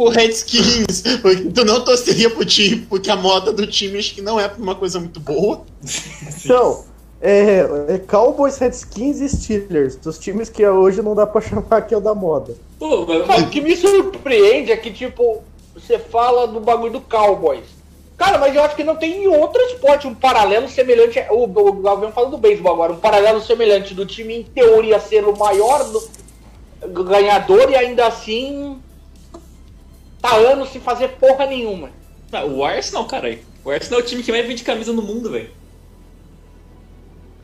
pro Redskins, porque tu não torceria pro time, porque a moda do time acho que não é uma coisa muito boa. Então, é, é Cowboys, Redskins e Steelers, dos times que hoje não dá pra chamar que é o da moda. Pô, mas, mas o que me surpreende é que, tipo, você fala do bagulho do Cowboys. Cara, mas eu acho que não tem em outro esporte um paralelo semelhante. O, o Galvão fala do beisebol agora, um paralelo semelhante do time, em teoria, ser o maior do, ganhador e ainda assim tá anos sem fazer porra nenhuma. Ah, o Arsenal, cara. O Arsenal é o time que mais vende camisa no mundo, velho.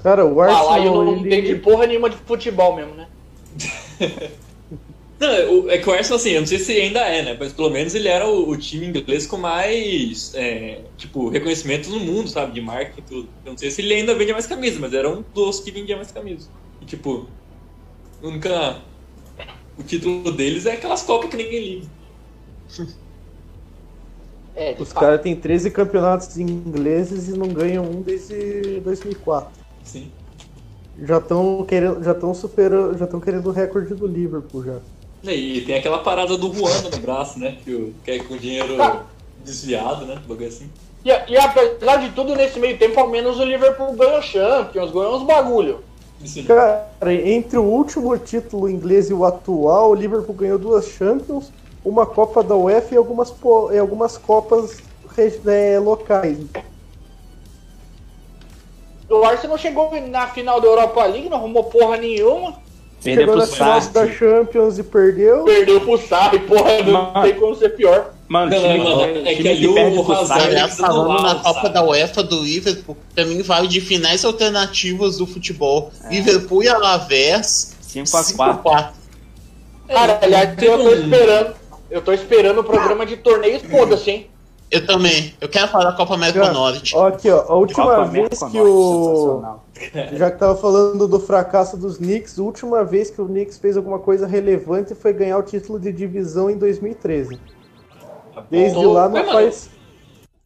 Cara, o Arsenal. Ah, lá eu não ele... entendi porra nenhuma de futebol mesmo, né? não, é que o Arsenal, assim, eu não sei se ainda é, né? Mas pelo menos ele era o, o time inglês com mais, é, tipo, reconhecimento no mundo, sabe? De marca e tudo. Eu não sei se ele ainda vende mais camisa, mas era um dos que vendia mais camisa. E, tipo, nunca. O título deles é aquelas copas que ninguém liga. É, Os caras têm 13 campeonatos ingleses e não ganham um desde 2004. Sim. Já estão querendo, já estão superando, já estão querendo o recorde do Liverpool já. E tem aquela parada do Ruanda no braço, né? Que, que é com dinheiro desviado, né? Bagulho assim. E, e, apesar de tudo, nesse meio tempo, ao menos o Liverpool ganhou Champions, ganhou uns bagulho. Cara, entre o último título inglês e o atual, o Liverpool ganhou duas Champions, uma Copa da UEFA e algumas, e algumas Copas é, locais. O Arsenal chegou na final da Europa League, não arrumou porra nenhuma. Perdeu chegou na final da Champions e perdeu. Perdeu pro Sarri, porra, não tem como ser pior. Mano, não, time, não, é que ali o Hazard falando na Copa da UEFA do Liverpool, pra mim vale de finais alternativas do futebol. É. Liverpool e Alavés 5x4. Cara, aliás, eu tô esperando. Eu tô esperando o programa de torneios, foda-se, hein? Eu também. Eu quero falar da Copa América Norte. Ó, aqui, ó. A última Copa vez que o. Já que tava falando do fracasso dos Knicks, a última vez que o Knicks fez alguma coisa relevante foi ganhar o título de divisão em 2013. Desde Tô... lá não Mas, faz.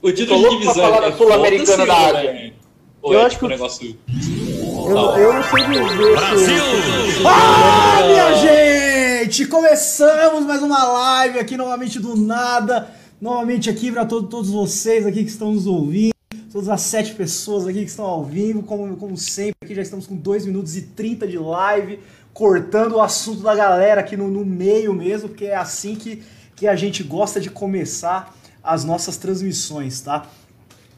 O título de divisão falar é da Sul-Americana da Ásia. Ou eu é acho tipo que... um negócio. Eu, eu não sei dizer. Brasil! Se... Ah, minha gente! Começamos mais uma live aqui novamente do nada novamente aqui para todo, todos vocês aqui que estão nos ouvindo, todas as sete pessoas aqui que estão ao vivo, como, como sempre, aqui já estamos com 2 minutos e 30 de live, cortando o assunto da galera aqui no, no meio mesmo, porque é assim que, que a gente gosta de começar as nossas transmissões, tá?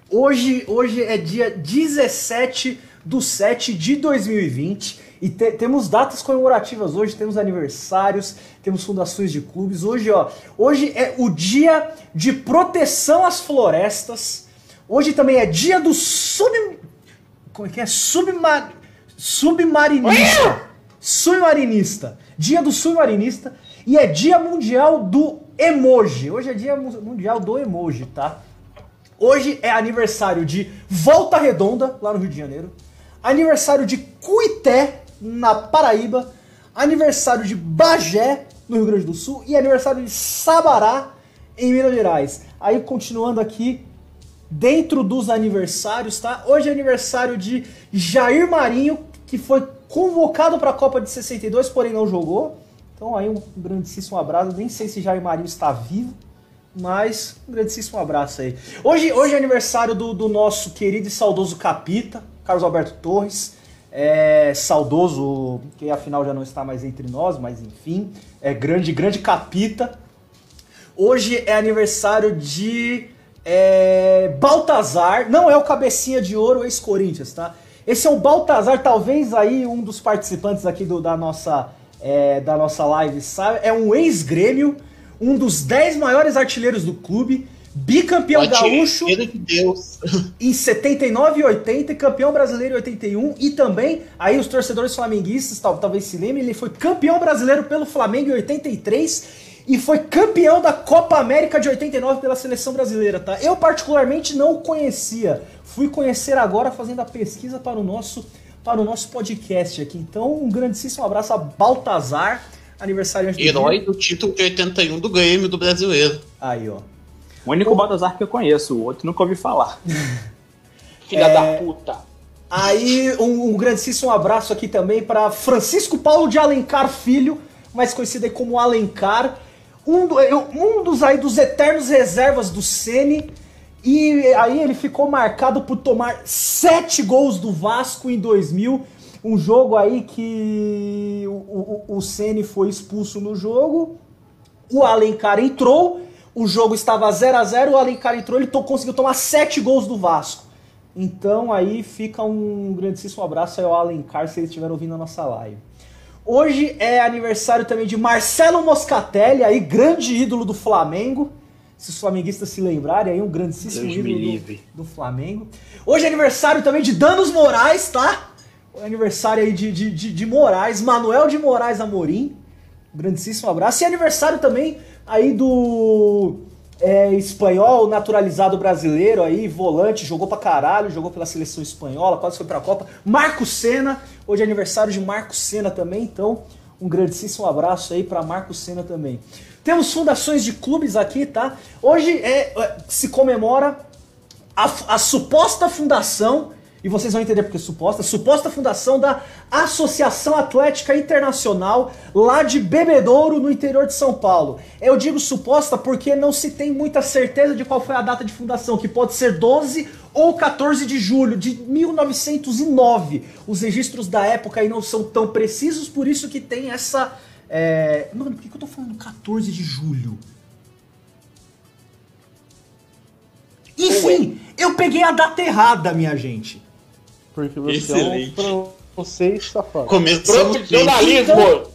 Hoje, hoje é dia 17 do 7 de 2020 e te, temos datas comemorativas hoje, temos aniversários, temos fundações de clubes. Hoje, ó, hoje é o dia de proteção às florestas. Hoje também é dia do sub como é que é? Submar, submarinista. Submarinista. Dia do submarinista e é dia mundial do emoji. Hoje é dia mundial do emoji, tá? Hoje é aniversário de Volta Redonda, lá no Rio de Janeiro. Aniversário de Cuité, na Paraíba, aniversário de Bagé, no Rio Grande do Sul, e aniversário de Sabará, em Minas Gerais. Aí, continuando aqui, dentro dos aniversários, tá? Hoje é aniversário de Jair Marinho, que foi convocado para a Copa de 62, porém não jogou. Então aí um grandíssimo abraço. Nem sei se Jair Marinho está vivo, mas um grandíssimo abraço aí. Hoje, hoje é aniversário do, do nosso querido e saudoso Capita, Carlos Alberto Torres é, saudoso, que afinal já não está mais entre nós, mas enfim, é grande, grande capita. Hoje é aniversário de é, Baltazar, não é o cabecinha de ouro ex-Corinthians, tá? Esse é o Baltazar, talvez aí um dos participantes aqui do, da, nossa, é, da nossa live sabe, é um ex-grêmio, um dos 10 maiores artilheiros do clube, Bicampeão gaúcho de Deus. em 79 e 80, campeão brasileiro em 81 e também, aí os torcedores flamenguistas talvez se lembrem, ele foi campeão brasileiro pelo Flamengo em 83 e foi campeão da Copa América de 89 pela seleção brasileira, tá? Eu particularmente não o conhecia. Fui conhecer agora fazendo a pesquisa para o nosso para o nosso podcast aqui. Então, um grandíssimo abraço a Baltazar, aniversário de Herói do título de 81 do Grêmio do Brasileiro. Aí, ó. O único Baltazar que eu conheço, o outro nunca ouvi falar. Filha é... da puta. Aí, um, um grandíssimo abraço aqui também para Francisco Paulo de Alencar Filho, mais conhecido aí como Alencar. um, do, um dos aí dos eternos reservas do Ceni. E aí ele ficou marcado por tomar sete gols do Vasco em 2000. Um jogo aí que o, o, o Ceni foi expulso no jogo. O Alencar entrou. O jogo estava 0 a 0 O Alencar entrou. Ele conseguiu tomar sete gols do Vasco. Então aí fica um grandíssimo abraço aí ao Alencar se eles estiverem ouvindo a nossa live. Hoje é aniversário também de Marcelo Moscatelli, aí grande ídolo do Flamengo. Se os flamenguistas se lembrarem, aí um grandíssimo Deus ídolo do, do, Flamengo. Hoje é aniversário também de Danos Moraes, tá? É aniversário aí de, de, de, de Moraes, Manuel de Moraes Amorim. Grandíssimo abraço. E aniversário também aí do é, espanhol naturalizado brasileiro aí, volante, jogou pra caralho, jogou pela seleção espanhola, quase foi pra Copa. Marco Senna, hoje é aniversário de Marco Senna também, então um grandíssimo abraço aí para Marco Senna também. Temos fundações de clubes aqui, tá? Hoje é, é se comemora a, a suposta fundação e vocês vão entender porque suposta, suposta fundação da Associação Atlética Internacional lá de Bebedouro, no interior de São Paulo. Eu digo suposta porque não se tem muita certeza de qual foi a data de fundação, que pode ser 12 ou 14 de julho de 1909. Os registros da época aí não são tão precisos, por isso que tem essa... É... Mano, por que eu tô falando 14 de julho? Enfim, eu peguei a data errada, minha gente. Porque você Excelente. é um francês safado. Começamos Profissionalismo! Então,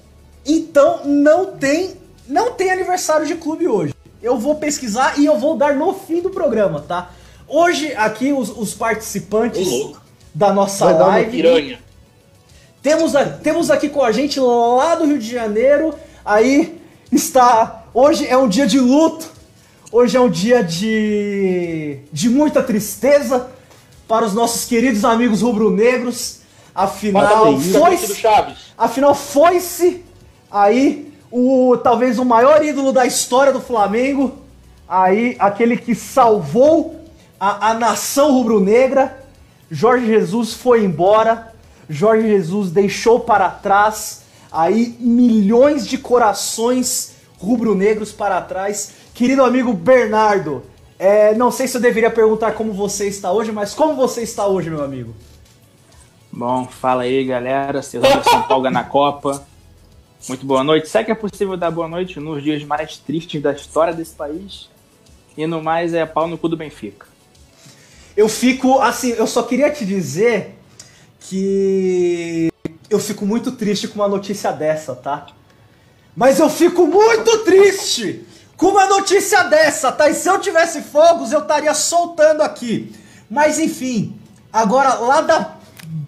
então não tem não tem aniversário de clube hoje. Eu vou pesquisar e eu vou dar no fim do programa, tá? Hoje aqui os, os participantes da nossa Vai live. Temos, a, temos aqui com a gente lá do Rio de Janeiro. Aí está. Hoje é um dia de luto. Hoje é um dia de, de muita tristeza para os nossos queridos amigos rubro-negros. Afinal, foi-se. Afinal, foi-se aí o talvez o maior ídolo da história do Flamengo. Aí, aquele que salvou a, a nação rubro-negra. Jorge Jesus foi embora. Jorge Jesus deixou para trás aí milhões de corações rubro-negros para trás. Querido amigo Bernardo, é, não sei se eu deveria perguntar como você está hoje, mas como você está hoje, meu amigo? Bom, fala aí, galera. Seu São Paulo na Copa. Muito boa noite. Será que é possível dar boa noite nos dias mais tristes da história desse país? E no mais é pau no cu do Benfica. Eu fico, assim, eu só queria te dizer que eu fico muito triste com uma notícia dessa, tá? Mas eu fico muito triste com uma notícia dessa, tá? E se eu tivesse fogos, eu estaria soltando aqui. Mas enfim, agora lá da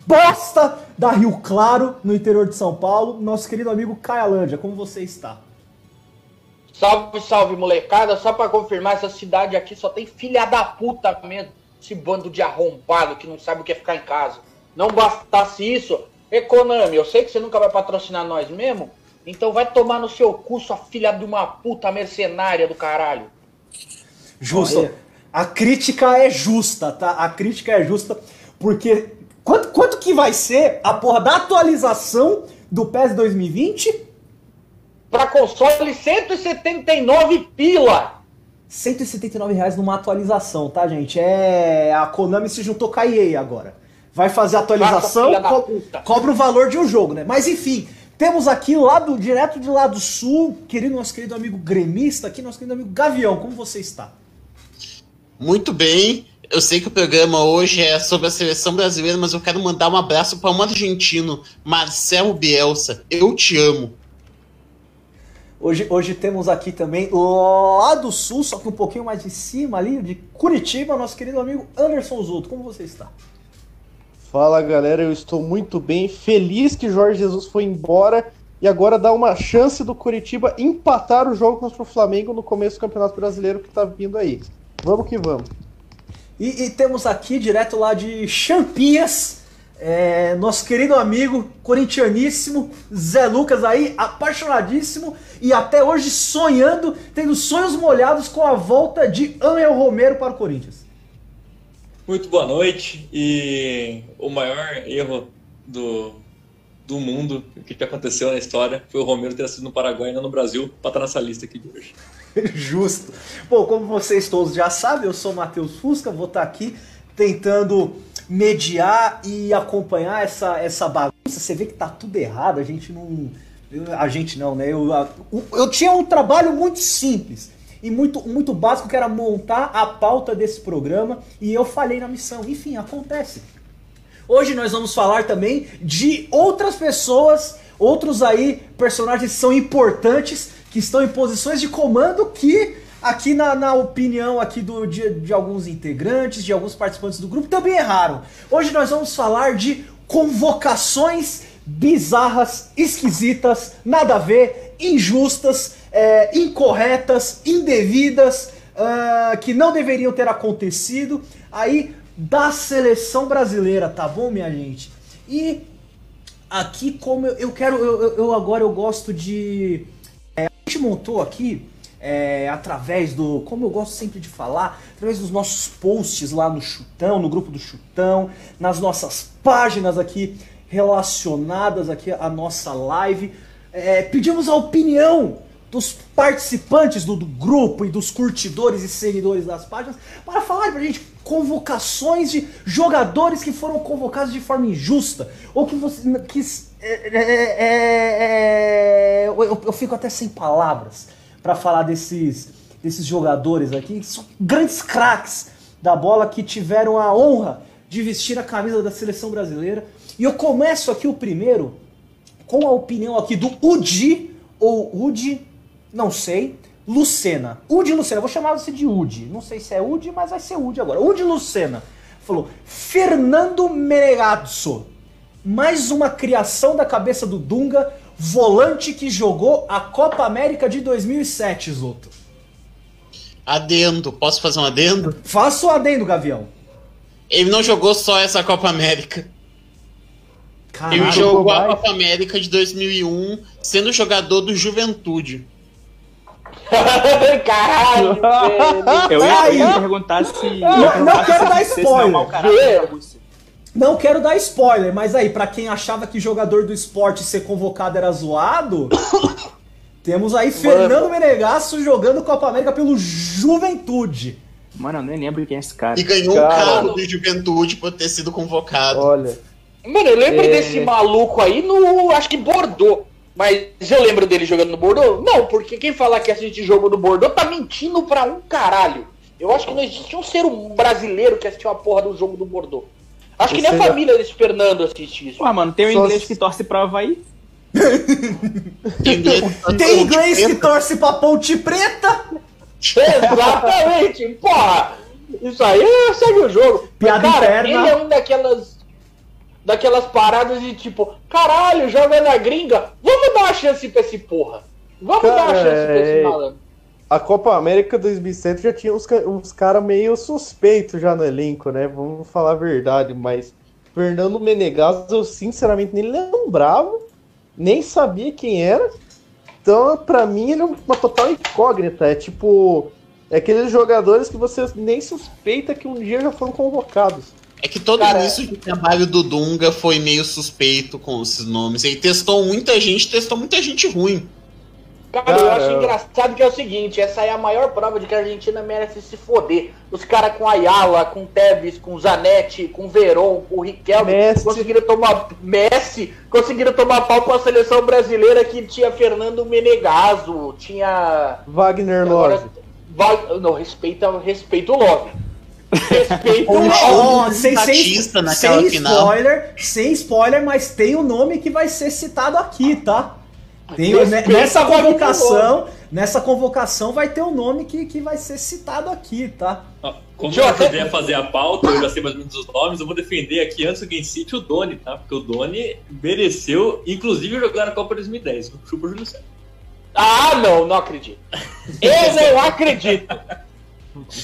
bosta da Rio Claro, no interior de São Paulo, nosso querido amigo Caialândia, como você está? Salve, salve, molecada. Só para confirmar, essa cidade aqui só tem filha da puta mesmo. Esse bando de arrombado que não sabe o que é ficar em casa. Não bastasse isso, Econami, eu sei que você nunca vai patrocinar nós mesmo, então vai tomar no seu cu, sua filha de uma puta mercenária do caralho. Justo. A crítica é justa, tá? A crítica é justa porque quanto, quanto que vai ser a porra da atualização do PES 2020? Pra console 179 pila. 179 reais numa atualização, tá, gente? É. A Konami se juntou com a EA agora. Vai fazer a atualização, co cobra o valor de um jogo, né? Mas enfim, temos aqui lado direto de lado sul, querido nosso querido amigo gremista, aqui nosso querido amigo Gavião, como você está? Muito bem. Eu sei que o programa hoje é sobre a seleção brasileira, mas eu quero mandar um abraço para um argentino, Marcelo Bielsa. Eu te amo. Hoje, hoje temos aqui também, lá do sul, só que um pouquinho mais de cima ali, de Curitiba, nosso querido amigo Anderson Zuto. Como você está? Fala galera, eu estou muito bem, feliz que Jorge Jesus foi embora e agora dá uma chance do Curitiba empatar o jogo contra o Flamengo no começo do Campeonato Brasileiro que está vindo aí. Vamos que vamos. E, e temos aqui, direto lá de Champinhas, é, nosso querido amigo corintianíssimo Zé Lucas aí, apaixonadíssimo e até hoje sonhando, tendo sonhos molhados com a volta de Angel Romero para o Corinthians. Muito boa noite. E o maior erro do, do mundo, que, aconteceu na história, foi o Romero ter nascido no Paraguai e não no Brasil, pra estar nessa lista aqui de hoje. Justo. Bom, como vocês todos já sabem, eu sou Matheus Fusca, vou estar aqui tentando mediar e acompanhar essa, essa bagunça. Você vê que tá tudo errado, a gente não. A gente não, né? Eu, eu tinha um trabalho muito simples e muito, muito básico que era montar a pauta desse programa e eu falhei na missão. Enfim, acontece. Hoje nós vamos falar também de outras pessoas, outros aí personagens que são importantes, que estão em posições de comando que aqui na, na opinião aqui do, de, de alguns integrantes, de alguns participantes do grupo, também erraram. Hoje nós vamos falar de convocações bizarras, esquisitas, nada a ver, injustas, é, incorretas, indevidas, uh, que não deveriam ter acontecido. Aí da seleção brasileira, tá bom, minha gente? E aqui, como eu, eu quero, eu, eu, agora eu gosto de. É, a gente montou aqui é, através do, como eu gosto sempre de falar, através dos nossos posts lá no Chutão, no grupo do Chutão, nas nossas páginas aqui relacionadas aqui à nossa live. É, pedimos a opinião dos participantes do, do, grupo e dos curtidores e seguidores das páginas para falar pra gente convocações de jogadores que foram convocados de forma injusta ou que você que é, é, é, eu, eu, fico até sem palavras para falar desses desses jogadores aqui que são grandes craques da bola que tiveram a honra de vestir a camisa da seleção brasileira. E eu começo aqui o primeiro com a opinião aqui do Udi ou Udi não sei. Lucena. Udi Lucena. Vou chamar você de Udi. Não sei se é Udi, mas vai ser Udi agora. Udi Lucena. Falou. Fernando Menegazzo. Mais uma criação da cabeça do Dunga. Volante que jogou a Copa América de 2007, Zoto. Adendo. Posso fazer um adendo? Faça o adendo, Gavião. Ele não jogou só essa Copa América. Caralho, Ele jogou a Copa América de 2001 sendo jogador do Juventude. Caralho! eu, ia, eu ia perguntar se. Não, não quero dar spoiler. Não quero dar spoiler, mas aí, para quem achava que jogador do esporte ser convocado era zoado, temos aí Mano. Fernando Menegasso jogando Copa América pelo Juventude. Mano, eu nem lembro quem é esse cara. E ganhou cara. um carro do Juventude por ter sido convocado. Olha. Mano, eu lembro é... desse maluco aí no. Acho que Bordeaux. Mas eu lembro dele jogando no Bordeaux? Não, porque quem falar que assiste jogo do Bordeaux tá mentindo pra um caralho. Eu acho que não existe um ser brasileiro que assistiu a porra do jogo do Bordeaux. Acho que nem a família desse Fernando assiste isso. Ué, mano, tem um Só inglês que torce pra Havaí. tem inglês que torce pra Ponte Preta? Exatamente, porra! Isso aí segue o jogo. Piada Mas, cara, interna. Ele é um daquelas daquelas paradas de tipo, caralho, joga na gringa, vamos dar uma chance pra esse porra. Vamos Cara, dar uma chance pra esse é, malandro. A Copa América 2007 já tinha uns, uns caras meio suspeitos já no elenco, né? Vamos falar a verdade, mas Fernando Menegas eu sinceramente nem lembrava, nem sabia quem era. Então, pra mim, ele é uma total incógnita. É tipo. É aqueles jogadores que você nem suspeita que um dia já foram convocados. É que todo Cara, início de trabalho do Dunga foi meio suspeito com esses nomes. Ele testou muita gente, testou muita gente ruim. Cara, eu acho engraçado que é o seguinte, essa é a maior prova de que a Argentina merece se foder. Os caras com Ayala, com Tevez, com Zanetti, com Veron, com Riquelme, Messi. conseguiram tomar Messi, conseguiram tomar pau com a seleção brasileira que tinha Fernando Menegaso, tinha Wagner Love. Não, respeita, respeita o Love. Respeito oh, sem, sem, sem spoiler, sem spoiler, mas tem o um nome que vai ser citado aqui, tá? Tem, nessa convocação, nessa convocação vai ter o um nome que, que vai ser citado aqui, tá? Como eu ajudei a fazer a pauta, eu já sei mais ou menos os nomes, eu vou defender aqui antes que alguém cite o Doni, tá? Porque o Doni mereceu, inclusive, jogar na Copa 2010, no Super Júnior Ah, não, não acredito. Eu não acredito.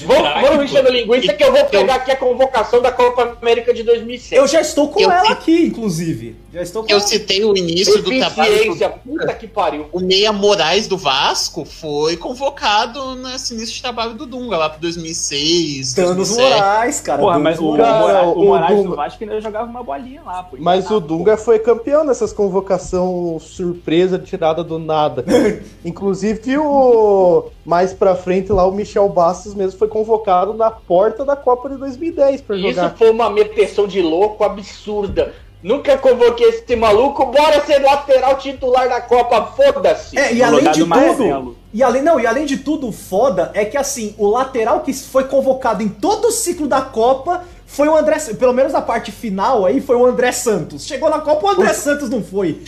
Vamos, vamos enchendo linguiça que eu vou pegar aqui a convocação da Copa América de 2006. Eu já estou com Eu ela aqui, inclusive. Já estou com Eu citei o início do trabalho. Puta que pariu. O Meia Moraes do Vasco foi convocado nesse início de trabalho do Dunga, lá pro 2006. Danos 2007. Moraes, cara. Porra, mas o, o, Moraes. Cara, Moraes, o o Moraes Dunga- do Vasco ainda jogava uma bolinha lá, pô. Mas o Dunga foi campeão nessas convocação surpresa tirada do nada. Inclusive o mais pra frente lá o Michel Bastos mesmo foi convocado na porta da Copa de 2010 pra Isso jogar. foi uma meteção de louco absurda. Nunca convoquei esse maluco, bora ser lateral titular da Copa, foda-se. É, e No além de do tudo, Marcelo. e além não, e além de tudo, o foda é que assim, o lateral que foi convocado em todo o ciclo da Copa foi o André, pelo menos na parte final aí foi o André Santos. Chegou na Copa o André Santos não foi.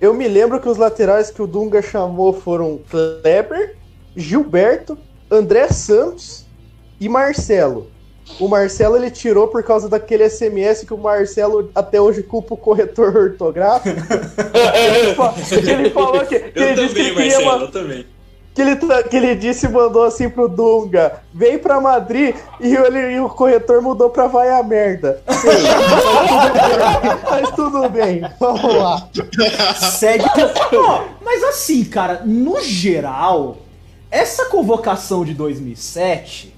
Eu me lembro que os laterais que o Dunga chamou foram Kleber, Gilberto, André Santos e Marcelo. O Marcelo ele tirou por causa daquele SMS que o Marcelo até hoje culpa o corretor ortográfico. que ele falou que, que ele Eu disse que Marcelo, uma- eu também. que ele, que ele disse e mandou assim pro Dunga: vem pra Madrid e, ele, e o corretor mudou pra vai a merda. Mas tudo bem, vamos lá. Segue. Mas assim, cara, no geral, essa convocação de 2007,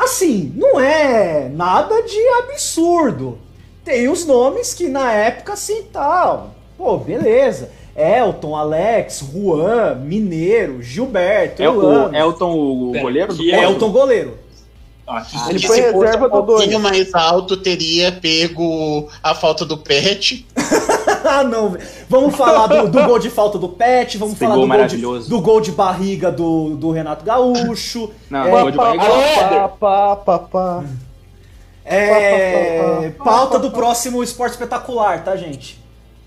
assim, não é nada de absurdo. Tem os nomes que na época assim tal. Pô, beleza. Elton, Alex, Juan, Mineiro, Gilberto, É o Elano, Elton, o Pera, goleiro do que é Elton goleiro. Ah, Ele Que foi se fosse reserva um do pouquinho Doni. mais alto, teria pego a falta do Pet. ah, não. velho. Vamos falar do, do gol de falta do Pet, vamos Esse falar gol do gol, de, maravilhoso. do gol de barriga do, do Renato Gaúcho. Não, É, gol de barriga. Éder? Pá, pá, pá. É. Pauta do próximo esporte espetacular, tá, gente?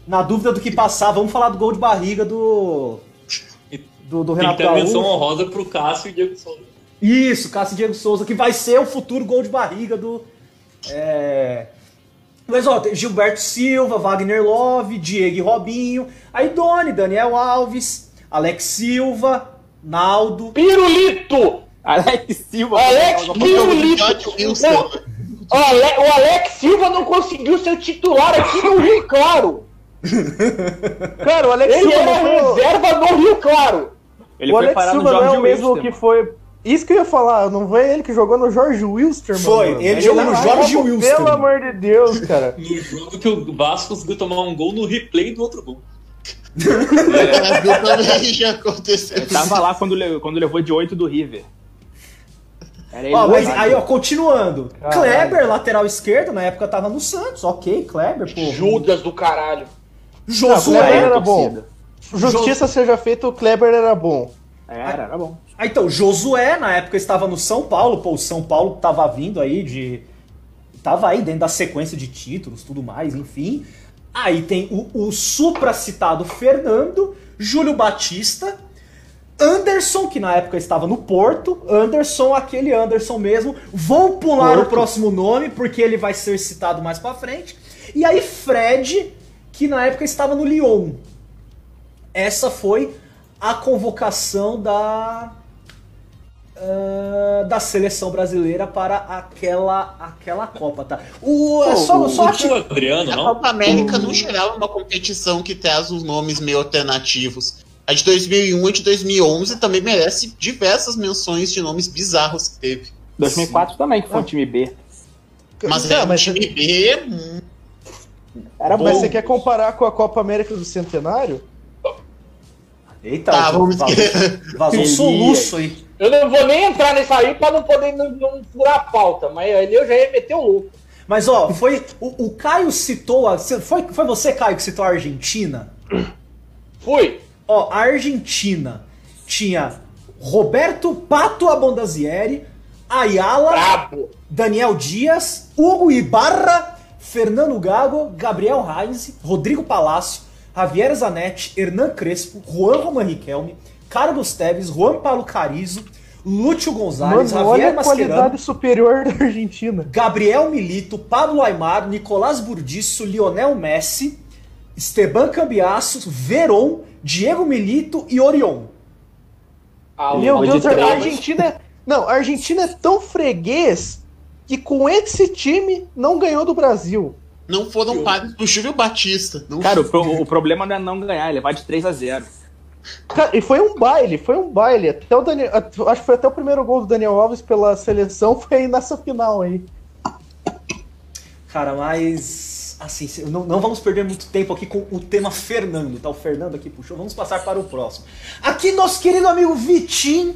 Na dúvida do que passar, vamos falar do gol de barriga do. Do, do Tem que Renato menção Gaúcho. honrosa pro Cássio e Diego Souza. Isso, Cássio Diego Souza, que vai ser o futuro gol de barriga do. É. Mas ó, tem Gilberto Silva, Wagner Love, Diego e Robinho, aí Doni, Daniel Alves, Alex Silva, Naldo. Pirulito! Alex Silva. Alex Pirulito! O, Ale- o Alex Silva não conseguiu ser titular aqui no Rio Claro. Cara, o Alex Ele Silva era foi, o- reserva no Rio Claro. Ele o foi Alex parar no Silva não é o mesmo Wilster, que foi. Isso que eu ia falar, não foi ele que jogou no Jorge Wilster, Foi, mano. ele jogou no não- Jorge Pelo Wilster. Pelo amor de Deus, cara. No jogo que o Vasco conseguiu tomar um gol no replay do outro gol. Já aconteceu. Ele tava lá quando, quando levou de 8 do River. Era ele Ó, mas aí, ó, continuando. Caralho. Kleber, lateral esquerdo, na época tava no Santos, ok, Kleber, pô. Judas do caralho. Josué. Aí, era bom. Justiça seja feita, o Kleber era bom. Era, era bom. Ah, então, Josué, na época, estava no São Paulo, pô, o São Paulo tava vindo aí de. Tava aí dentro da sequência de títulos, tudo mais, enfim. Aí tem o, o supracitado Fernando, Júlio Batista, Anderson, que na época estava no Porto, Anderson, aquele Anderson mesmo. Vou pular o Porto. próximo nome, porque ele vai ser citado mais pra frente. E aí, Fred, que na época estava no Lyon. Essa foi a convocação da ah, da seleção brasileira para aquela aquela Copa, tá? O, é só, só Não acho- o Adriano, A não? Copa América, no geral, é uma competição que traz uns nomes meio alternativos. A de 2001 e de 2011 também merece diversas menções de nomes bizarros que teve. 2004 também, que foi um time B. Mas Não, é um mas- time B, hum, Era bom. Mas você quer comparar com a Copa América do Centenário? Eita, Tá, vamos vazou, vazou um soluço aí. Eu não vou nem entrar nessa aí pra não poder não, não furar a pauta, mas ali eu já ia meter o louco. Mas ó, foi o, o Caio citou a, foi foi você Caio que citou a Argentina? Fui. Ó, a Argentina tinha Roberto Pato Abondazieri, Ayala, Brabo. Daniel Dias, Hugo Ibarra, Fernando Gago, Gabriel Reis, Rodrigo Palácio, Javier Zanetti, Hernan Crespo, Juan Roman Riquelme, Carlos Teves, Juan Paulo Carizo, Lúcio Gonzalez, Mano, olha Javier a qualidade superior da Argentina. Gabriel Milito, Pablo Aymar, Nicolás Burdiço, Lionel Messi, Esteban Cambiasso, Veron, Diego Milito e Orion. Ah, Meu o- Deus, de a três. Argentina, Não, a Argentina é tão freguês que com esse time não ganhou do Brasil. Não foram pares do Júlio Batista. Não Cara, o, pro- o problema não é não ganhar, ele vai de 3 a 0 Cara, e foi um baile, foi um baile. Até o Daniel, acho que foi até o primeiro gol do Daniel Alves pela seleção, foi aí nessa final aí. Cara, mas. Assim, não, não vamos perder muito tempo aqui com o tema Fernando, tá? O Fernando aqui puxou. Vamos passar para o próximo. Aqui, nosso querido amigo Vitim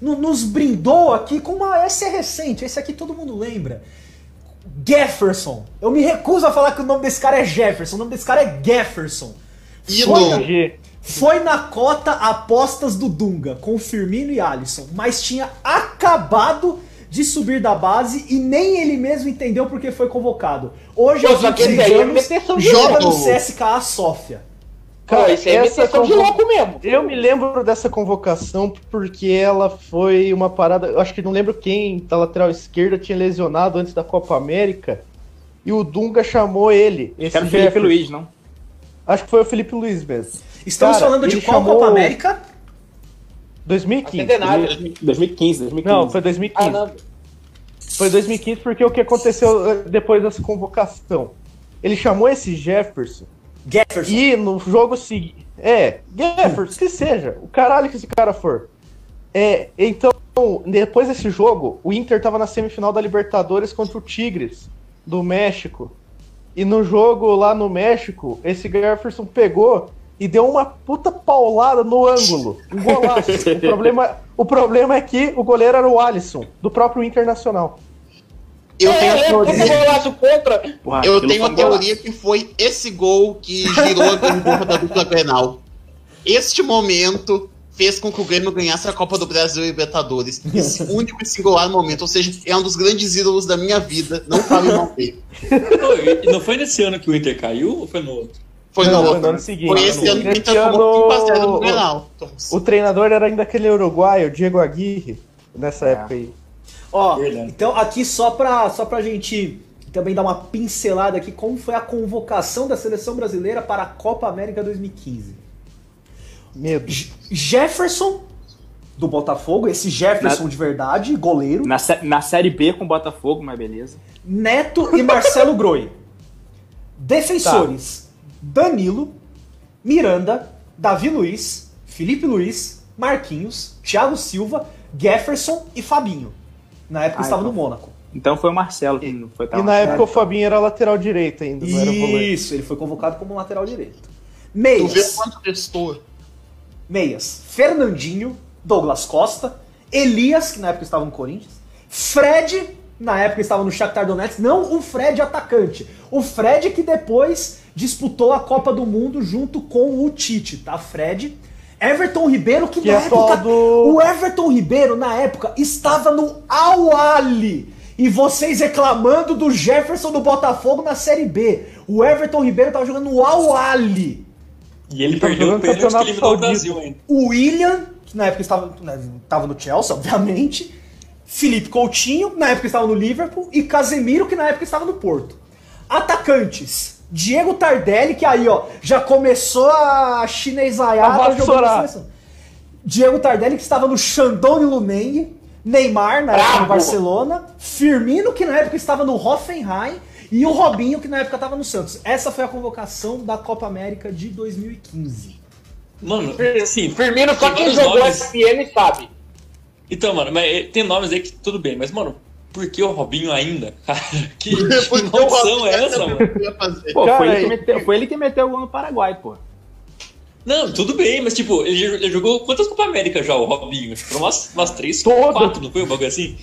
no- nos brindou aqui com uma. Esse é recente, esse aqui todo mundo lembra. Jefferson. Eu me recuso a falar que o nome desse cara é Jefferson. O nome desse cara é Jefferson. Ídolo. Foi na cota apostas do Dunga, com Firmino e Alisson, mas tinha acabado de subir da base e nem ele mesmo entendeu porque foi convocado. Hoje, Pô, aos só que esse 26 aí é joga no. CSKA Sofia. Cara, isso é de louco mesmo. Eu me lembro dessa convocação porque ela foi uma parada. Eu acho que não lembro quem da lateral esquerda tinha lesionado antes da Copa América. E o Dunga chamou ele. Esse Era o Felipe. Luiz, não? Acho que foi o Felipe Luiz mesmo. Estamos Cara, falando de qual chamou- Copa América? 2015. Centenário. 2015, 2015. Não, foi 2015. Ah, não. Foi 2015 porque o que aconteceu eh, depois dessa convocação? Ele chamou esse Jefferson Jefferson. e no jogo seguinte. É, Jefferson, que seja, o caralho que esse cara for. É, então, depois desse jogo, o Inter tava na semifinal da Libertadores contra o Tigres, do México. E no jogo lá no México, esse Jefferson pegou e deu uma puta paulada no ângulo. Um golaço. o, problema, o problema é que o goleiro era o Alisson, do próprio Internacional. Eu é, tenho a é, golaço contra. Porra, eu tenho foi a um golaço. teoria que foi esse gol que girou a gangorra da dupla Grenal. Este momento fez com que o Grêmio ganhasse a Copa do Brasil e Libertadores. Esse único e singular momento. Ou seja, é um dos grandes ídolos da minha vida. Não fale mal dele. Não, e não foi nesse ano que o Inter caiu ou foi no outro? Foi Não, no outro. ano seguinte. Foi esse ano que Inter tomou ano, 5x0 no o- Grenal. O treinador era ainda aquele uruguaio, Diego Aguirre, nessa É. época aí. Ó, Verdade. então aqui só pra, só pra gente também dar uma pincelada aqui, como foi a convocação da seleção brasileira para a Copa América 2015. Medo. J- Jefferson, do Botafogo, esse Jefferson de verdade, goleiro. Na, na Série B com o Botafogo, mas beleza. Neto e Marcelo Groi. Defensores: Danilo, Miranda, Davi Luiz, Felipe Luiz, Marquinhos, Thiago Silva, Jefferson e Fabinho. Na época Ah, estava então. no Mônaco. Então foi o Marcelo que não foi E tão na época o Fabinho era lateral direito ainda, não era volante. Isso, ele foi convocado como lateral direito. Tu vê Meias. quanto testou. Meias. Fernandinho, Douglas Costa, Elias, que na época estava no Corinthians, Fred, na época estava no Shakhtar Donetsk, não o Fred atacante, o Fred que depois disputou a Copa do Mundo junto com o Tite, tá? Fred. Everton Ribeiro, que, Que na é época. do- O Everton Ribeiro, na época, estava no Al-Ali. E vocês reclamando do Jefferson do Botafogo na Série B. O Everton Ribeiro estava jogando no Al-Ali. E ele perdeu o pênalti que Campeonato eliminou o Saudita. Brasil ainda. O William, que na época estava, né, estava no Chelsea, obviamente. Felipe Coutinho, que na época estava no Liverpool. E Casemiro, que na época estava no Porto. Atacantes. Diego Tardelli, que aí, ó, já começou a A chinesaiada jogando. Diego Tardelli, que estava no Shandong Luneng. Neymar, na época no! Barcelona. Firmino, que na época estava no Hoffenheim. E o Robinho, que na época estava no Santos. Essa foi a convocação da Copa América de 2015. Mano, assim, Firmino, só quem jogou nomes. FM sabe. Então, mano, mas eh, tem nomes aí que tudo bem, mas, mano, por que o Robinho ainda? Cara, que, que maldição é essa, mano? Pô, Cara, foi, ele que e- meteu, foi ele que meteu o gol no Paraguai, pô. Não, tudo bem, mas tipo, ele, ele jogou quantas Copa América já, o Robinho? Acho que foram umas, umas três, Todo. quatro, não foi um bagulho assim?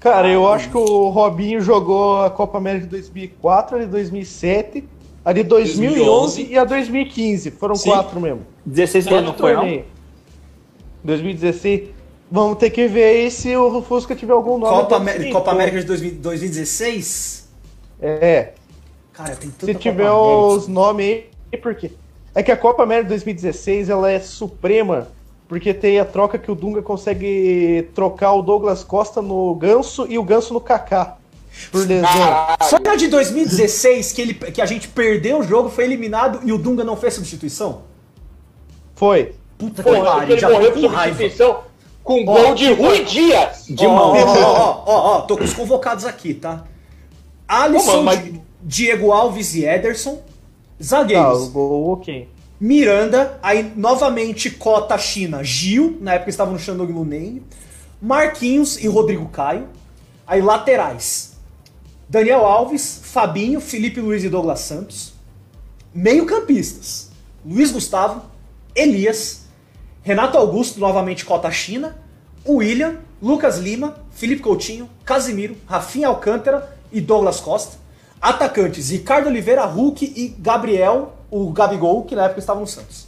Cara, eu acho que o Robinho jogou a Copa América de 2004, a de 2007, a de 2011 2011 e a 2015. Foram Sim. quatro mesmo. 16 ele não foi, não? Torneio. 2016. Vamos ter que ver aí se o Fusca tiver algum nome. Copa, Amé- sim, Copa. América de 2000 2016? É. Cara, tem tanta Se Copa tiver América. os nomes aí, por quê? É que a Copa América 2016 ela é suprema, porque tem a troca que o Dunga consegue trocar o Douglas Costa no Ganso e o Ganso no Kaká. Por lesão. Foi na de 2016 que, ele, que a gente perdeu o jogo, foi eliminado e o Dunga não fez substituição? Foi. Puta Pô, que pariu, ele já morreu com por raiva. substituição. Com gol de Rui Dias. De Ó, mão. ó, ó, ó, ó, tô com os convocados aqui, tá? Alisson, mas- Di- Diego Alves e Ederson. Tá, o Zagueiros. gol ok. Miranda, aí novamente Cota China, Gil, na época estava no Shandong Luneng. Marquinhos e Rodrigo Caio. Aí laterais. Daniel Alves, Fabinho, Felipe Luiz e Douglas Santos. Meio-campistas. Luiz Gustavo, Elias, Renato Augusto, novamente Cota China, William, Lucas Lima, Felipe Coutinho, Casimiro, Rafinha Alcântara e Douglas Costa. Atacantes, Ricardo Oliveira, Hulk e Gabriel, o Gabigol, que na época estava no Santos.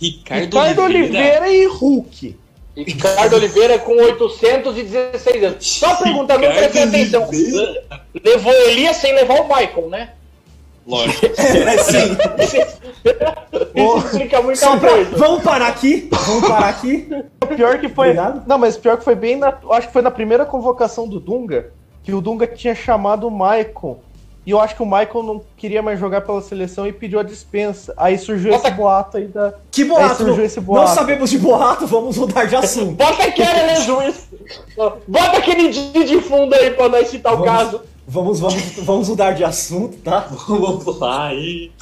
Ricardo, Ricardo Oliveira e Hulk. Ricardo Oliveira com 816 anos. Só perguntando, não prestei atenção. Oliveira. Levou Elias sem levar o Michael, né? Lógico. É, sim. Isso explica muita Só pra- coisa. Vamos parar aqui. Vamos parar aqui. Pior que foi. Obrigado. Não, mas pior que foi bem na. Acho que foi na primeira convocação do Dunga, que o Dunga tinha chamado o Maicon. E eu acho que o Michael não queria mais jogar pela seleção e pediu a dispensa. Aí surgiu Nossa. esse boato aí da. Que Aí boato. surgiu Não, esse boato. não sabemos de boato, vamos mudar de assunto. Bota aquele Ellen Juiz. Bota aquele Didi de fundo aí pra nós citar o Vamos. caso. Vamos, vamos, vamos mudar de assunto, tá? Vamos lá aí.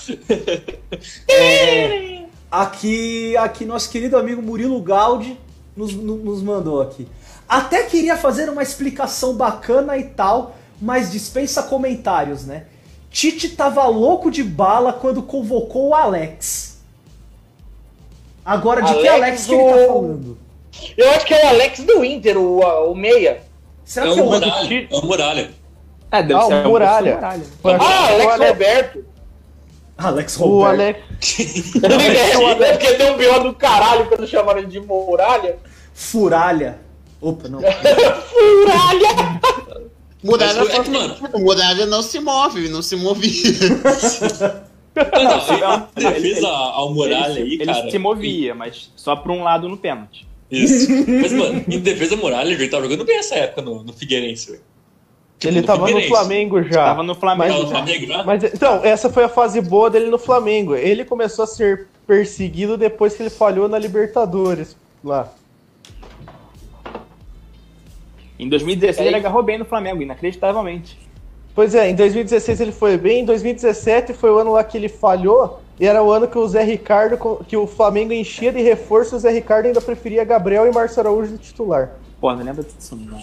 Aqui, aqui nosso querido amigo Murilo Gaudi nos, no- nos mandou aqui. Até queria fazer uma explicação bacana e tal, mas dispensa comentários, né? Tite tava louco de bala quando convocou o Alex. Agora, de que Alex Alex que ele tá falando? Eu acho que é o Alex do Inter, o, o meia. Será É que é o o Muralha. É o Muralha. É, deve Ah, ser o Muralha. Muralha. Ah, Alex o Alex, Roberto. Alex o Roberto? Alex. É porque deu um pior do caralho quando chamaram ele de Muralha. Furalha. Opa, não. Furalha! Muralha, Mas, faz mano- Muralha não se move, ele não se movia. Não, não, defesa ao Muralha aí, ele cara. se movia, mas só pra um lado no pênalti. Isso. Mas, mano, em defesa Muralha, ele tava jogando bem essa época no, no Figueirense, velho. Tipo, Ele tava no. Flamengo já. Tava no Flamengo. No já. Flamengo já? Mas então, essa foi a fase boa dele no Flamengo. Ele começou a ser perseguido depois que ele falhou na Libertadores lá. Em 2016 É ele agarrou bem no Flamengo, inacreditavelmente. Pois é, em 2016 ele foi bem, em 2017 foi o ano lá que ele falhou, e era o ano que o Zé Ricardo, que o Flamengo enchia de reforço, e o Zé Ricardo ainda preferia Gabriel e Márcio Araújo de titular. Pô, não lembra disso não.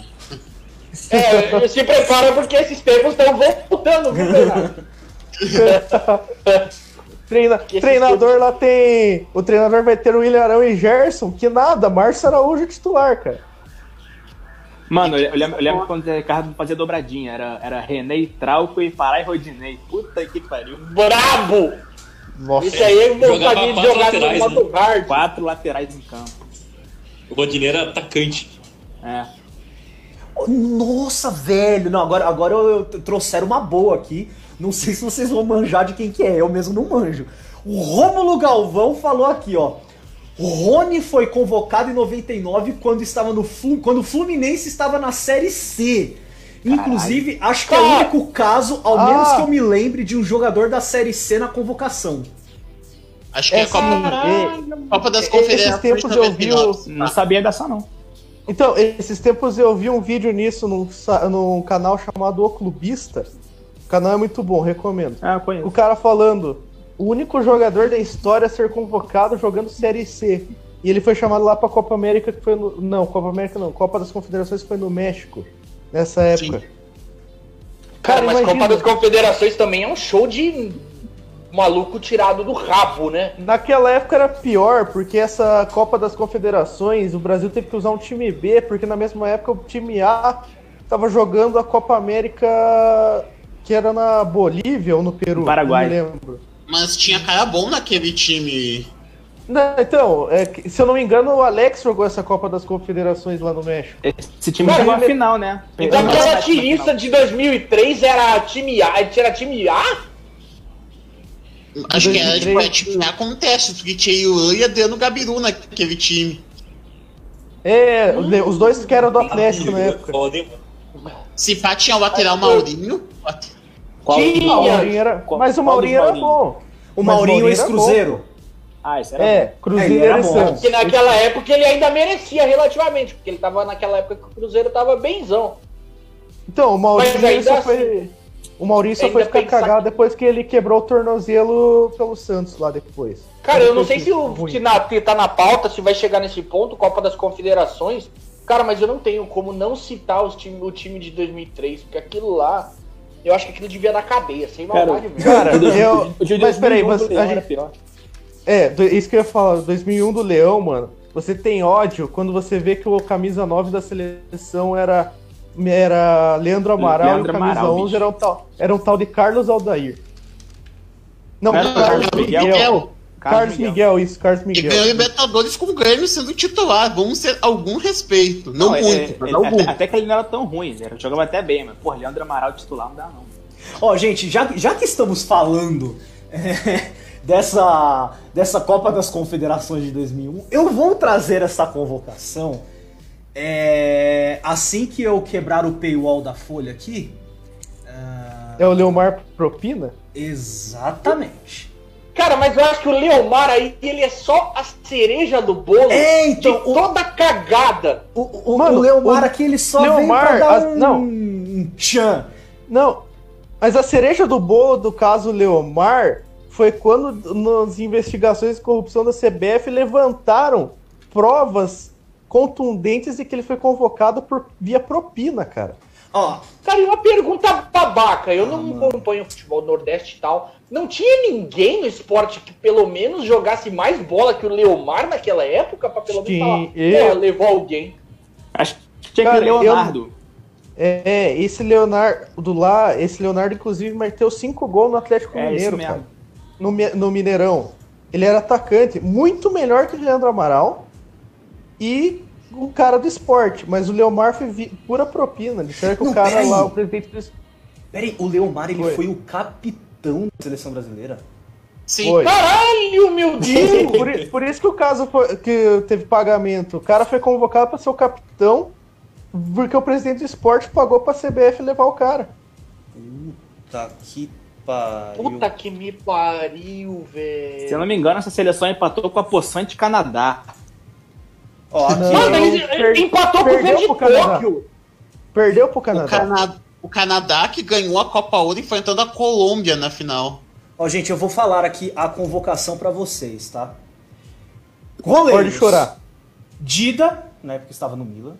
É, se prepara porque esses tempos estão voltando, viu, Bernardo? Treina, treinador lá tem. O treinador vai ter o William Arão e Gerson, que nada, Márcio Araújo titular, cara. Mano, eu eu lembro, eu lembro quando o Ricardo fazia dobradinha. Era, era René, Trauco e Pará e Rodinei. Puta que pariu. Brabo! Nossa. Isso aí é Jogava vontade de jogar no laterais, modo hard. Quatro laterais em campo. O Rodinei era atacante. É. Nossa, velho! Não, agora, agora eu, eu trouxeram uma boa aqui. Não sei se vocês vão manjar de quem que é, eu mesmo não manjo. O Rômulo Galvão falou aqui, ó. Rony foi convocado em 99 quando estava no quando o Fluminense estava na Série C. Inclusive, acho que é o Cara. único caso, ao Ah. menos que eu me lembre, de um jogador da Série C na convocação. Acho que é a Essa- Copa, Copa das esses Confederações tempos eu vi 99. Não sabia dessa, não. Então, esses tempos eu vi um vídeo nisso num, num canal chamado O Clubista. O canal é muito bom, recomendo. Ah, eu O conheço. cara falando, o único jogador da história a ser convocado jogando Série C. E ele foi chamado lá pra Copa América, que foi no. Não, Copa América não, Copa das Confederações foi no México, nessa época. Sim. Cara, mas imagina, Copa das Confederações também é um show de maluco tirado do rabo, né? Naquela época era pior, porque essa Copa das Confederações, o Brasil teve que usar um time B, porque na mesma época o time A tava jogando a Copa América que era na Bolívia ou no Peru. Paraguai. Não lembro. Mas tinha cara bom naquele time. Não, então, é se eu não me engano, o Alex jogou essa Copa das Confederações lá no México. Esse time Cara, chegou à final, né? Então aquela tirista de 2003 era time A, era time A? Acho que era de 2003. time com teste, porque tinha Ilan e Adriano Gabiru naquele time. É, os dois que eram do Atlético na época. Hein, mano? Se pá, tinha o lateral Maurinho. Qual- Tinha. Ah, o Maurinho era, Qual- mas o Maurinho dos era Maurinho? bom. O Maurinho Maurinho ex-Cruzeiro. Ah, isso era É, bom. Cruzeiro É, era e bom. Porque naquela época ele ainda merecia relativamente, porque ele tava naquela época que o Cruzeiro tava benzão. Então, o ainda só assim, foi. O Maurício ainda foi ficar pensar cagado depois que ele quebrou o tornozelo pelo Santos lá depois. Cara, eu não sei que- se, o, ruim. se na, tá na pauta, se vai chegar nesse ponto, Copa das Confederações. Cara, mas eu não tenho como não citar os time, o time de 2003, porque aquilo lá, eu acho que aquilo devia dar cadeia, sem Cara, maldade mesmo. Cara, eu. de Mas peraí, 2001 mas a gente-. É, isso que eu ia falar, 2001 do Leão, mano. Você tem ódio quando você vê que o camisa 9 da seleção era era Leandro Amaral Leandro e o camisa Amaral, 11 bicho. era um tal, era um tal de Carlos Aldair. Não, Não era Carlos Carlos Miguel. Miguel? Carlos Miguel, isso, Carlos E Miguel. ganhou Libertadores com o Grêmio sendo titular. Vamos ter algum respeito. Não, é- muito, é- mas algum. até, até que ele não era tão ruim, ele jogava até bem, mas, pô, Leandro Amaral titular não dá, não. Ó, gente, já, já que estamos falando é, dessa, dessa Copa das Confederações de 2001, eu vou trazer essa convocação é, assim que eu quebrar o paywall da Folha aqui. ah, É o Leomar Propina? exatamente. Cara, mas eu acho que o Leomar aí, ele é só a cereja do bolo É, então, de o- toda cagada. O, o, Mano, o Leomar o aqui, ele só Leomar, vem pra dar as- um, não. um tchan. Não, mas a cereja do bolo do caso Leomar foi quando nas investigações de corrupção da CBF levantaram provas contundentes de que ele foi convocado por via propina, cara. Ó, Cara, e uma pergunta babaca. Eu não Ah, mano. acompanho futebol nordeste e tal. Não tinha ninguém no esporte que pelo menos jogasse mais bola que o Leomar naquela época? Pra pelo menos Sim, falar, eu- "Pô, levou alguém. Acho que tinha Cara, que Leonardo. É, é, esse Leonardo lá, esse Leonardo inclusive meteu cinco gols no Atlético É, Mineiro, isso mesmo. cara. No, no Mineirão. Ele era atacante, muito melhor que o Leandro Amaral e um cara do esporte, mas o Leomar foi vi- pura propina. Disseram que Não, o cara peraí. lá, o presidente do peraí, o Leomar, ele Foi. foi o capitão da seleção brasileira? Sim. Foi. Caralho, meu Deus! por, por isso que o caso foi, que teve pagamento. O cara foi convocado para ser o capitão, porque o presidente do esporte pagou pra CBF levar o cara. Puta que pariu. Puta que me pariu, velho. Se eu não me engano, essa seleção empatou com a poçante Canadá. Ó, aqui, Não. Mano, ele per- empatou com o perdeu Verde pro Canadá. Tóquio. Perdeu pro O, Canadá. Cana- o Canadá que ganhou a Copa Ouro enfrentando a Colômbia na final. Ó, gente, eu vou falar aqui a convocação pra vocês, tá? Pode Goleiros. chorar. Dida, na época estava no Milan.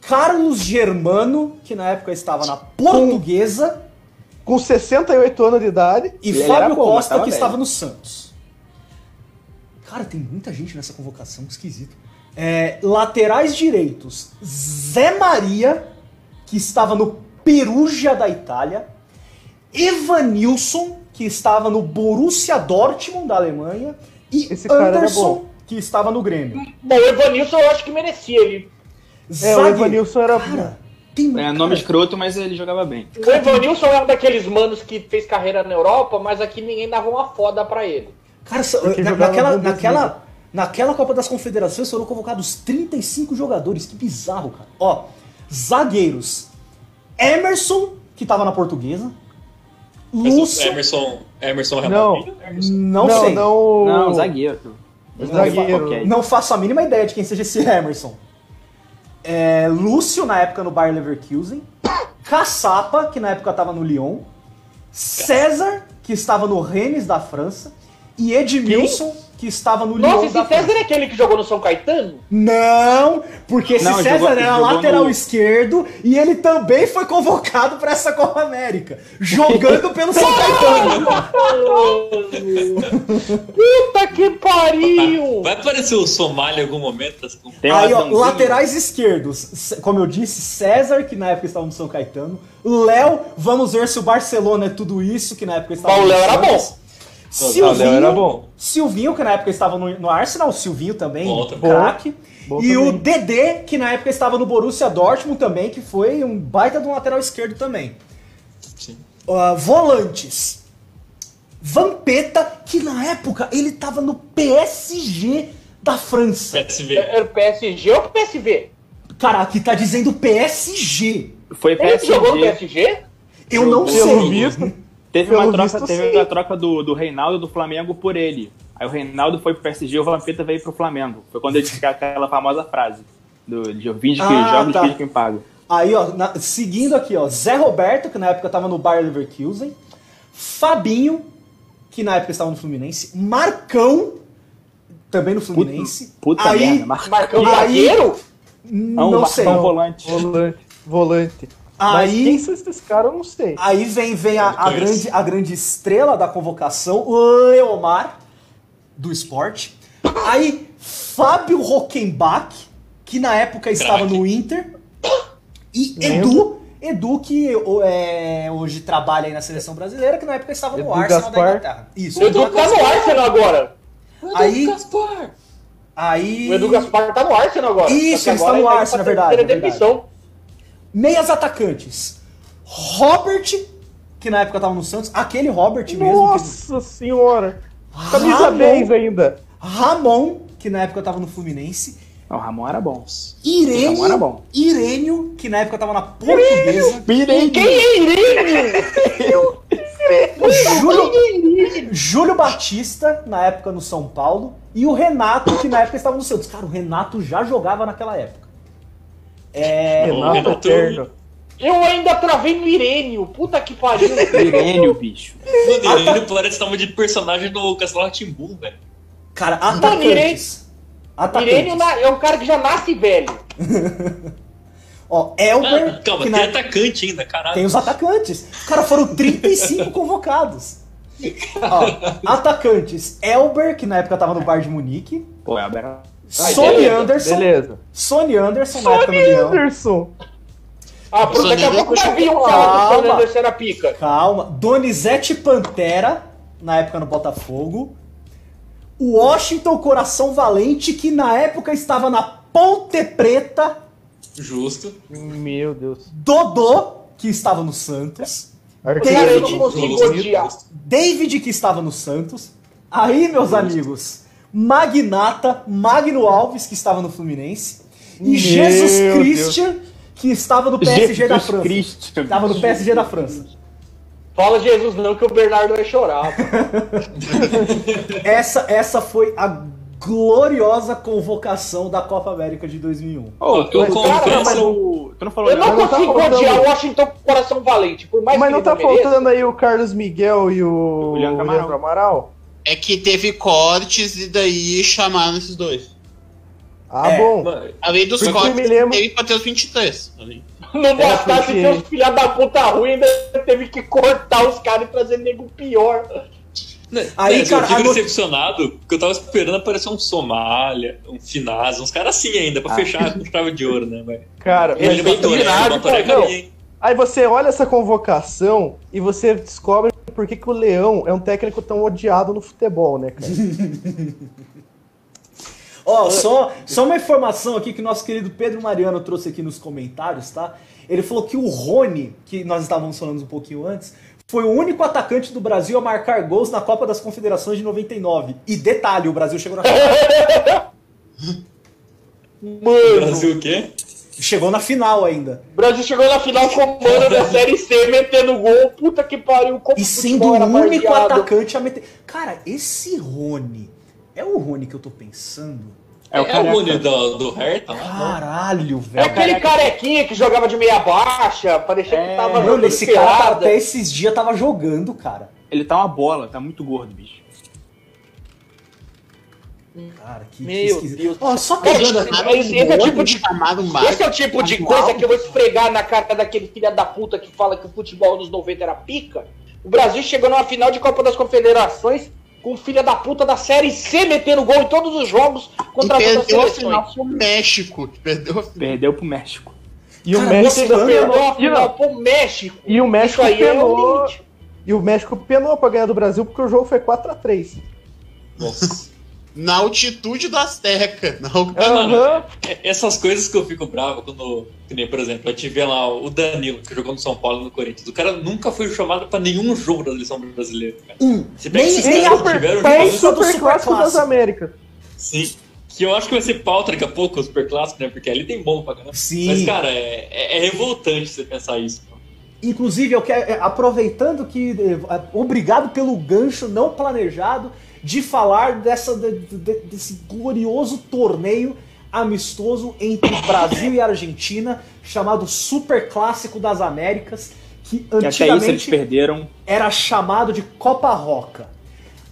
Carlos Germano, que na época estava na Portuguesa. Com 68 anos de idade. E Ele Fábio Costa, que velho. estava no Santos. Cara, tem muita gente nessa convocação, que esquisito. É, laterais direitos: Zé Maria, que estava no Perugia da Itália. Evanilson, que estava no Borussia Dortmund da Alemanha. E Esse era Anderson, que estava no Grêmio. Bom, o Evanilson eu acho que merecia ele. É, o. Evanilson era. Cara, tem É cara, nome escroto, mas ele jogava bem. O Evanilson é um daqueles manos que fez carreira na Europa, mas aqui ninguém dava uma foda pra ele. Cara, Porque na- naquela, naquela, naquela Copa das Confederações foram convocados 35 jogadores. Que bizarro, cara. Ó, zagueiros. Emerson, que tava na portuguesa. Lúcio, Emerson, Emerson Não. Ramadinho? Emerson. não, não, sei. não. Não, zagueiro. Não, zagueiro. ok. Não faço a mínima ideia de quem seja esse Emerson. É, Lúcio, na época no Bayer Leverkusen. Caçapa, que na época tava no Lyon. César, que estava no Rennes da França. E Edmilson, que estava no Nossa, Lyon esse da César França. é aquele que jogou no São Caetano? Não, porque esse Não, César jogou- era jogou lateral no- esquerdo e ele também foi convocado para essa Copa América, jogando pelo São Caetano. Puta que pariu! Vai aparecer o Somália em algum momento? Tem Aí, ó, laterais esquerdos, como eu disse, César, que na época estava no São Caetano, Léo, vamos ver se o Barcelona é tudo isso, que na época estava Mas o no Léo era bom. Silvinho, Ah, era bom. Silvinho, que na época estava no, no Arsenal, Silvinho também, craque. Bom E o. Dedê, que na época estava no Borussia Dortmund também, que foi um baita de um lateral esquerdo também. Sim. Ah, volantes. Vampeta, que na época ele tava no PSG da França. PSV. Era o PSG ou o PSV? Cara, aqui tá dizendo PSG. Foi Ele que jogou no PSG. PSG? Eu não Pelo sei. visto. Teve Pelo uma troca, visto, teve sim. a troca do, do Reinaldo do Flamengo por ele. Aí o Reinaldo foi pro PSG e o Vampeta veio pro Flamengo. Foi quando ele disse aquela famosa frase do de que Ah, joga tá. e finge que me paga. Aí, ó, na- seguindo aqui, ó, Zé Roberto, que na época tava no Bayer Leverkusen, Fabinho, que na época estava no Fluminense, Marcão, também no Fluminense. Puta aí, merda, Marcão. Marcão aí- não, Não, sei. Marcão volante. Volante. Volante. Mas Aí- quem são esses caras, eu não sei. Aí vem, vem a, a grande, a grande estrela da convocação, o Leomar, do esporte. Aí, Fábio Rockenbach, que na época estava no Inter. E Edu, Edu, que o- é, hoje trabalha aí na seleção brasileira, que na época estava no Edu Arsenal Gaspar. da Inglaterra. Isso, O Edu tá no Arsenal agora. Aí, Gaspar. aí O Edu Gaspar tá no Arsenal agora. Isso, ele está no Arsenal, é verdade, terceira é verdade. demissão. Meias atacantes. Robert, que na época estava no Santos, aquele Robert mesmo. que- Nossa senhora. Camisa Ramon. 10 ainda. Ramon, que na época tava no Fluminense. Não, o Ramon era bom. Irênio, Ramon era bom. Irênio, que na época tava na portuguesa. Quem é Irene? Júlio, Júlio Batista, na época no São Paulo. E o Renato, que na época estava no Santos. Cara, o Renato já jogava naquela época. É. Renato Renato- Eterno. Eu ainda travei no Irênio. Puta que pariu. Irênio, bicho. Mano, ele parece tamanho de personagem do Castelo Timbu, velho. Cara, Irênio- atacantes. Atacantes. Irênio na- é um cara que já nasce velho. Ó, Elber. Ah, calma, que tem na- atacante ainda, caralho. Tem os atacantes. Cara, foram 35 convocados. Ó, atacantes. Elber, que na época tava no Bar de Munique. Pô, Elber era... Sony Anderson. Beleza. Sony Anderson na época no Sony. Anderson. Ah, pronto, daqui a pouco vai vir um do Sony Anderson era pica. Calma. Donizete Pantera, na época no Botafogo. Washington Coração Valente, que na época estava na Ponte Preta. Justo. Meu Deus. Dodô, que estava no Santos. Cara, David. David, que estava no Santos. Aí, meus amigos, Magnata, Magno Alves, que estava no Fluminense. E Meu Jesus Deus. Christian, que estava no PSG da Jesus França. Cristo. Estava no PSG da França. Fala Jesus não que o Bernardo vai chorar. Essa, essa foi a gloriosa convocação da Copa América de 2001. Ô, tu, Eu tu, confesso- não falou, tu não falou Eu não tá consigo faltando. odiar o Washington com coração valente. Por mais Mas que não ele tá mereça. faltando aí o Carlos Miguel e o O Leandro Amaral. É que teve cortes e daí chamaram esses dois. Ah, É, bom. Mano, Além dos Porque cortes, eu me lembro- teve pra ter os 23. ali. Não bastasse ter os filha da puta ruim, ainda teve que cortar os caras e trazer nego pior. né, Aí, né, cara, eu fico a not- decepcionado porque eu tava esperando aparecer um Somália, um Finaz, uns caras assim ainda, pra fechar com chave de ouro, né, velho? Cara, Ele mas cara, não. hein? aí você olha essa convocação e você descobre por que, que o Leão é um técnico tão odiado no futebol, né, cara? Ó, só, só uma informação aqui que o nosso querido Pedro Mariano trouxe aqui nos comentários, tá? Ele falou que o Rony, que nós estávamos falando um pouquinho antes, foi o único atacante do Brasil a marcar gols na Copa das Confederações de 99. E detalhe, o Brasil chegou na. Mano, Brasil o quê? Chegou na final ainda. o Brasil chegou na final com o mano da Série C, metendo gol. Puta que pariu. Como E sendo o único barbeado. atacante a meter. Cara, esse Rony é o Rony que eu tô pensando? É o É o. Rony do, do Hertha lá? Caralho, É velho. aquele carequinha que jogava de meia baixa, parecia que É, tava Mano, jogando esse cara tá- até esses dias tava jogando, cara. Ele tá uma bola, tá muito gordo, bicho. Cara, que, que Meu esquisito. Deus. Ó, só Cara, pegando aqui. Esse- esse é o tipo de- o Esse é o tipo de coisa que eu vou esfregar na cara daquele filho da puta que fala que o futebol dos 90 era pica. O Brasil chegou numa final de Copa das Confederações com o filho da puta da Série C metendo gol em todos os jogos E contra as outras perdeu a final pro México. que Perdeu a final. Perdeu pro México. E o Cara, México perdeu a e, final pro México. e o México Isso aí é o penou. limite. e o México penou pra ganhar do Brasil porque o jogo foi 4x3. Nossa. Na altitude do Azteca. Na Aham. É- Essas coisas que eu fico bravo quando, que nem, por exemplo, a gente vê lá o Danilo, que jogou no São Paulo e no Corinthians. O cara nunca foi chamado pra nenhum jogo da seleção brasileira. Cara. Um. Você pega Nem- esses nem a que tiveram do Super Clássico das. Américas. sim. Que eu acho que vai ser pauta daqui a pouco, o Super Clássico, né? Porque ali tem bom pra caramba. Sim. Mas, cara, é, é, é revoltante você pensar isso. Inclusive, eu quero, é, aproveitando que. é, Obrigado pelo gancho não planejado de falar dessa, de, de, desse glorioso torneio amistoso entre Brasil e Argentina, chamado Super Clássico das Américas, que isso antigamente perderam. era chamado de Copa Roca.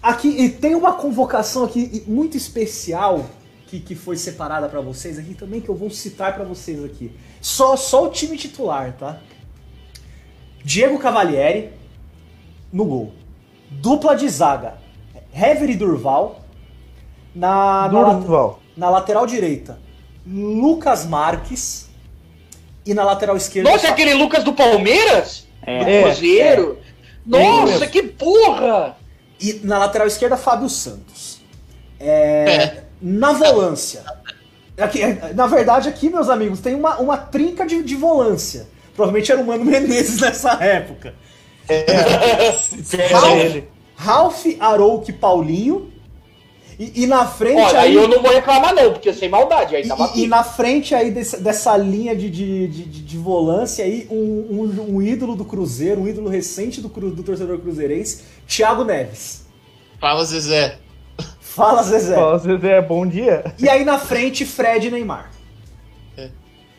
Aqui e tem uma convocação aqui muito especial que, que foi separada para vocês aqui também que eu vou citar para vocês aqui. Só só o time titular, tá? Diego Cavalieri no gol. Dupla de zaga. Hever e Durval na, na, Durval. na lateral direita. Lucas Marques e na lateral esquerda. Nossa, é aquele Lucas do Palmeiras? É, Do É, Cruzeiro? Nossa, mesmo. que porra! E na lateral esquerda, Fábio Santos. É, É. Na volância. Aqui, na verdade, aqui, meus amigos, tem uma, uma trinca de, de volância. Provavelmente era o Mano Menezes nessa época. Ralph, ele. Ralph Arouque Paulinho. E, e na frente Olha, aí. aí eu não vou reclamar não, porque sem maldade, aí tava E, e na frente aí desse- dessa linha de, de, de, de- de volância aí, um, um, um ídolo do Cruzeiro, um ídolo recente do, do torcedor cruzeirense, Thiago Neves. Fala, Zezé. Fala, Zezé. Ó, Zezé, bom dia. E aí na frente, Fred e Neymar. É.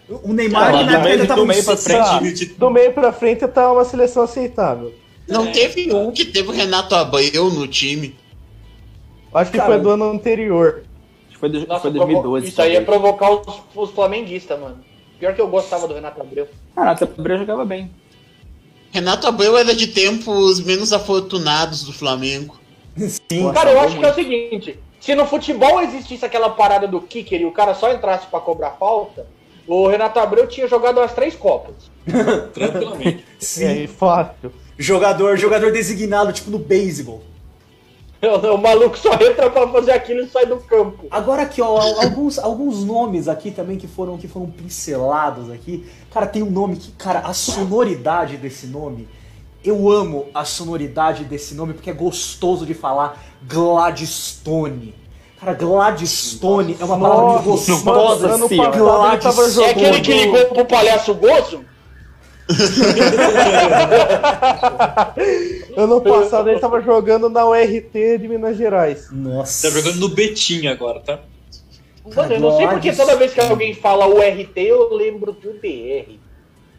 O Neymar Ah, que na tava do no meio pra frente. Do meio pra frente tá uma seleção aceitável. Não teve um que teve o Renato Abreu no time. Acho que Cara, foi do ano anterior. Acho que foi, do- Nossa, foi 2012. Isso aí é talvez. provocar os, os flamenguistas, mano. Pior que eu gostava do Renato Abreu. Ah, Renato Abreu jogava bem. Renato Abreu era de tempos menos afortunados do Flamengo. Sim. Cara, eu acho que é o seguinte: se no futebol existisse aquela parada do kicker e o cara só entrasse pra cobrar falta, o Renato Abreu tinha jogado as três Copas. Tranquilamente. Sim. Aí, fácil. Jogador, jogador designado, tipo no beisebol. O, o maluco só entra pra fazer aquilo e sai do campo. Agora aqui, ó, alguns, alguns nomes aqui também que foram, que foram pincelados aqui. Cara, tem um nome que, cara, a sonoridade desse nome. Eu amo a sonoridade desse nome porque é gostoso de falar. Gladstone. Cara, Gladstone é uma palavra Nossa, gostosa. assim, Gladstone. É aquele que ligou pro palhaço Gozo? Ano passado ele tava jogando na URT de Minas Gerais. Nossa. Tá jogando no Betim agora, tá? Mano, eu não sei porque toda vez que alguém fala URT, eu lembro do BR.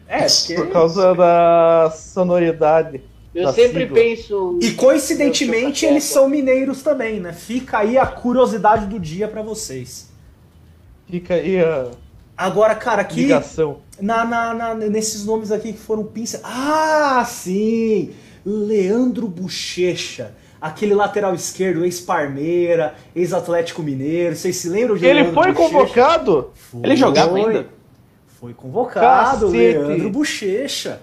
É, porque... Por causa da sonoridade. Eu da sempre sigla. penso. E coincidentemente eles são mineiros também, né? Fica aí a curiosidade do dia pra vocês. Fica aí a Agora, cara, aqui ligação. Na, na- na- nesses nomes aqui que foram pincel. Ah, sim! Leandro Bochecha. Aquele lateral esquerdo, ex-Parmeira, ex-Atlético Mineiro. Vocês se lembram de Ele Leandro foi Bochecha? convocado? Foi. Ele jogava ainda? Foi convocado, Cacete. Leandro Bochecha.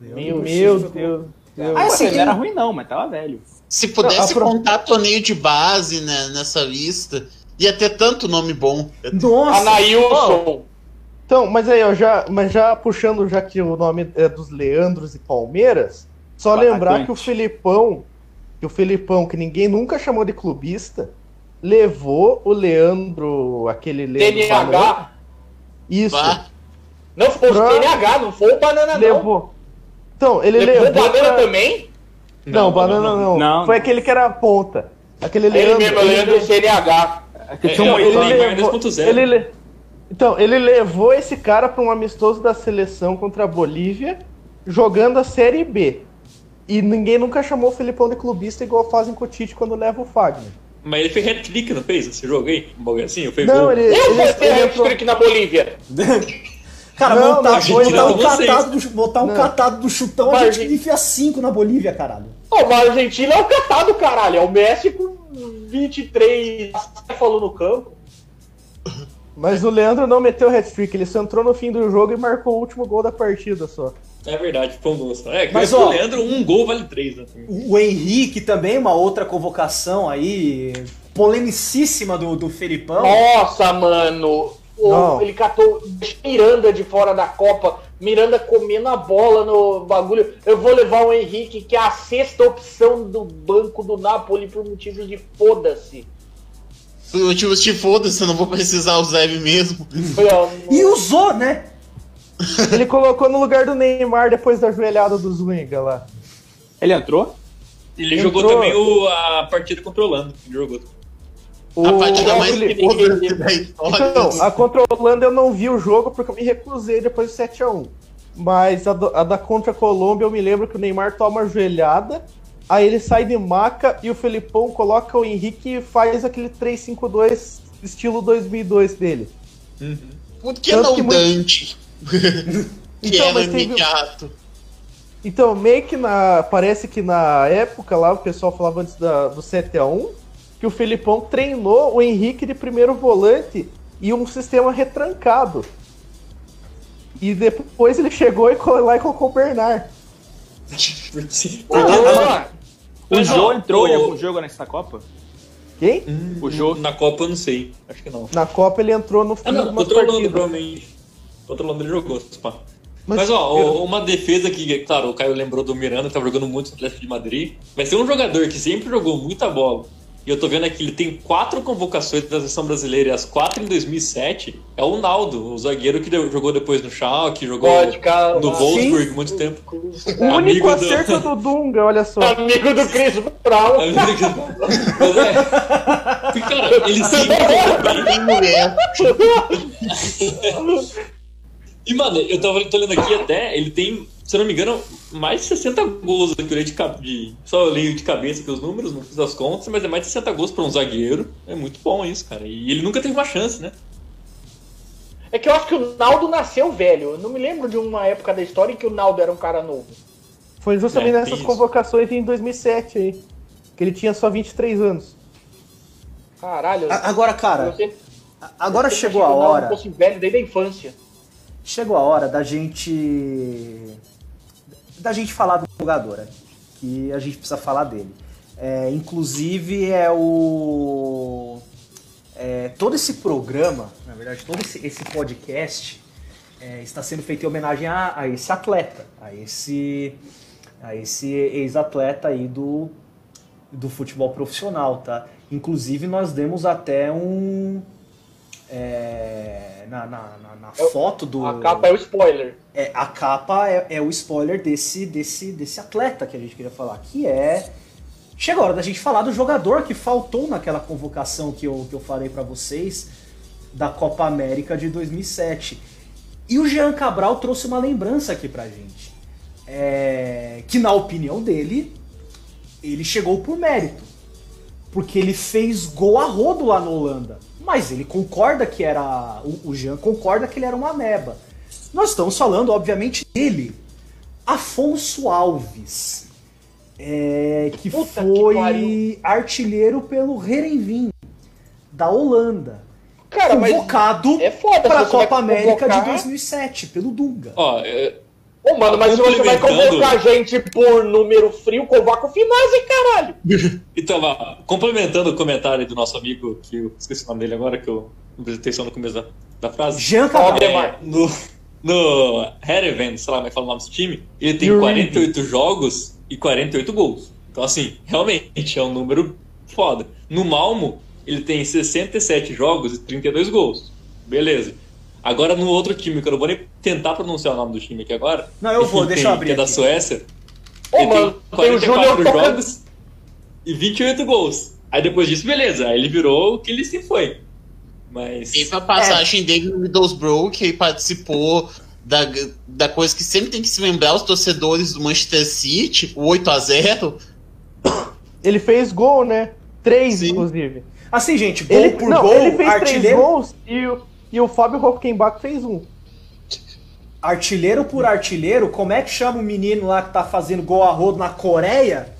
Leandro Meu Meu Deus. Deus. Ah, assim, ele não era ruim não, mas tava velho. Se pudesse Não, a pro- contar torneio de base né, nessa lista, ia ter tanto nome bom. Nossa! Anailson. Então, mas aí, ó, já, mas já puxando já que o nome é dos Leandros e Palmeiras, só O lembrar que o Felipão, que o Felipão, que ninguém nunca chamou de clubista, levou o Leandro, aquele Leandro TNH. isso, Vá. Não foi o Pra- TNH, não foi o Banana, não. levou. Então, ele Levou levou. o Banana pra- também? Não, Não, banana não, não. não. Foi Não. aquele que era a ponta. Aquele Ele Leandro. mesmo, eu lembro do CNH. Aquele tinha um É, moicano. ele- levou- 2.0. ele le- Então, ele levou esse cara para um amistoso da seleção contra a Bolívia, jogando a Série B. E ninguém nunca chamou o Felipão de clubista igual fazem com o Tite quando leva o Fagner. Mas ele fez hat-trick, não fez esse jogo aí? Um bagulho assim? Fez Não, gol? ele, Eu ele, entrou- hat-trick na Bolívia. Cara, Não, montar, não, botar, um catado do, botar um Não. catado do chutão, a Mas, gente gente- enfia 5 na Bolívia, caralho. Pô, mas a Argentina é o catado, caralho. É o Messi com 23 falou no campo. Mas o Leandro não meteu hat-trick, ele só entrou no fim do jogo e marcou o último gol da partida só. É verdade, foi um gol só. É, Mas, mas ó- o Leandro, um gol vale três, né? O Henrique também, uma outra convocação aí, polemicíssima do, do Felipão. Nossa, mano. Não. ele catou Miranda de fora da Copa. Miranda comendo a bola no bagulho. Eu vou levar o Henrique, que é a sexta opção do banco do Napoli por motivos de foda-se. Por motivos de foda-se, eu não vou precisar usar ele mesmo. E usou, né? Ele colocou no lugar do Neymar depois da joelhada do Zwinga lá. Ele entrou? Ele Entrou... jogou também o, a partida controlando. Ele jogou. O... A partida mais foda da história. Então, a controlando eu não vi o jogo porque eu me recusei depois do 7x1. Mas a, do, a da contra a Colômbia eu me lembro que o Neymar toma a joelhada, aí ele sai de maca e o Felipão coloca o Henrique e faz aquele 3-5-2 estilo 2002 dele. Uhum. Por que Tanto não que Dante? que então, era imediato. Então, meio que na. Parece que na época lá, o pessoal falava antes da, do 7x1, que o Felipão treinou o Henrique de primeiro volante e um sistema retrancado. E depois ele chegou e lá e colocou o Bernard. o João entrou o... em algum jogo nessa Copa? Quem? Hum, o jogo na Copa eu não sei. Acho que não. Na Copa ele entrou no fim ah, não, controlando provavelmente. Controlando ele jogou, pá. Mas, mas ó, eu... uma defesa que, claro, o Caio lembrou do Miranda, tava jogando muito no Atlético de Madrid. Mas tem um jogador que sempre jogou muita bola e eu tô vendo aqui, ele tem quatro convocações da seleção brasileira, e as quatro em 2007. É o Naldo, o zagueiro que jogou depois no Schalke, jogou Pode, cara, no Wolfsburg muito tempo. O único acerto do... do Dunga, olha só. Amigo do Chris Brown. Mas é. Cara, ele sempre bem. E, mano, eu tava tô lendo aqui até, ele tem se eu não me engano, mais de 60 gols aqui, eu de, de, só eu leio de cabeça aqui os números, não fiz as contas, mas é mais de 60 gols para um zagueiro. É muito bom isso, cara. E ele nunca teve uma chance, né? É que eu acho que o Naldo nasceu velho. Eu não me lembro de uma época da história em que o Naldo era um cara novo. Foi justamente é, nessas convocações em 2007 aí. Que ele tinha só 23 anos. Caralho. Agora, cara. Você, agora chegou a hora. Fosse velho desde a infância. Chegou a hora da gente da gente falar do jogador, né? que a gente precisa falar dele. É, inclusive é o é, todo esse programa, na verdade todo esse, esse podcast é, está sendo feito em homenagem a, a, esse atleta, a esse a esse ex-atleta aí do do futebol profissional, tá? Inclusive nós demos até um é, na, na, na, na é foto do. A capa é o spoiler. É, a capa é, é, o spoiler desse, desse, desse atleta que a gente queria falar, que é. Chega a hora da gente falar do jogador que faltou naquela convocação que eu, que eu falei para vocês da Copa América de 2007. E o Jean Cabral trouxe uma lembrança aqui pra gente. É, que, na opinião dele, ele chegou por mérito. Porque ele fez gol a rodo lá na Holanda. Mas ele concorda que era. O, Jean concorda que ele era uma ameba. Nós estamos falando, obviamente, dele. Afonso Alves. É, que Puta foi que artilheiro pelo Herenveen, da Holanda. Cara, convocado é para a Copa América de 2007, pelo Dunga. Ó, é, Ô, mano, mas se você vai convocar a gente por número frio, convoca o Finazzi, caralho! então, lá, complementando o comentário do nosso amigo, que eu esqueci o nome dele agora, que eu não prestei atenção no começo da, da frase. Jean é, no, no Hereven, sei lá como é que fala o nome desse time, ele tem 48 jogos e 48 gols. Então, assim, realmente é um número foda. No Malmo, ele tem 67 jogos e 32 gols. Beleza. Agora no outro time, que eu não vou nem tentar pronunciar o nome do time aqui agora. Não, eu vou, deixa eu abrir. Que é da Suécia. Ô, ele mano, tem 44 tem jogos e 28 gols. Aí depois disso, beleza. Aí ele virou o que ele sempre foi. Mas. E pra passagem é. dele no Middlesbrough, que participou da, da coisa que sempre tem que se lembrar os torcedores do Manchester City, o 8x0. Ele fez gol, né? Três, Sim. inclusive. Assim, gente, gol ele, por não, gol, ele fez artilheiro... três gols e o e o Fábio Hockenbach fez um. Artilheiro por artilheiro, como é que chama o menino lá que tá fazendo gol a rodo na Coreia?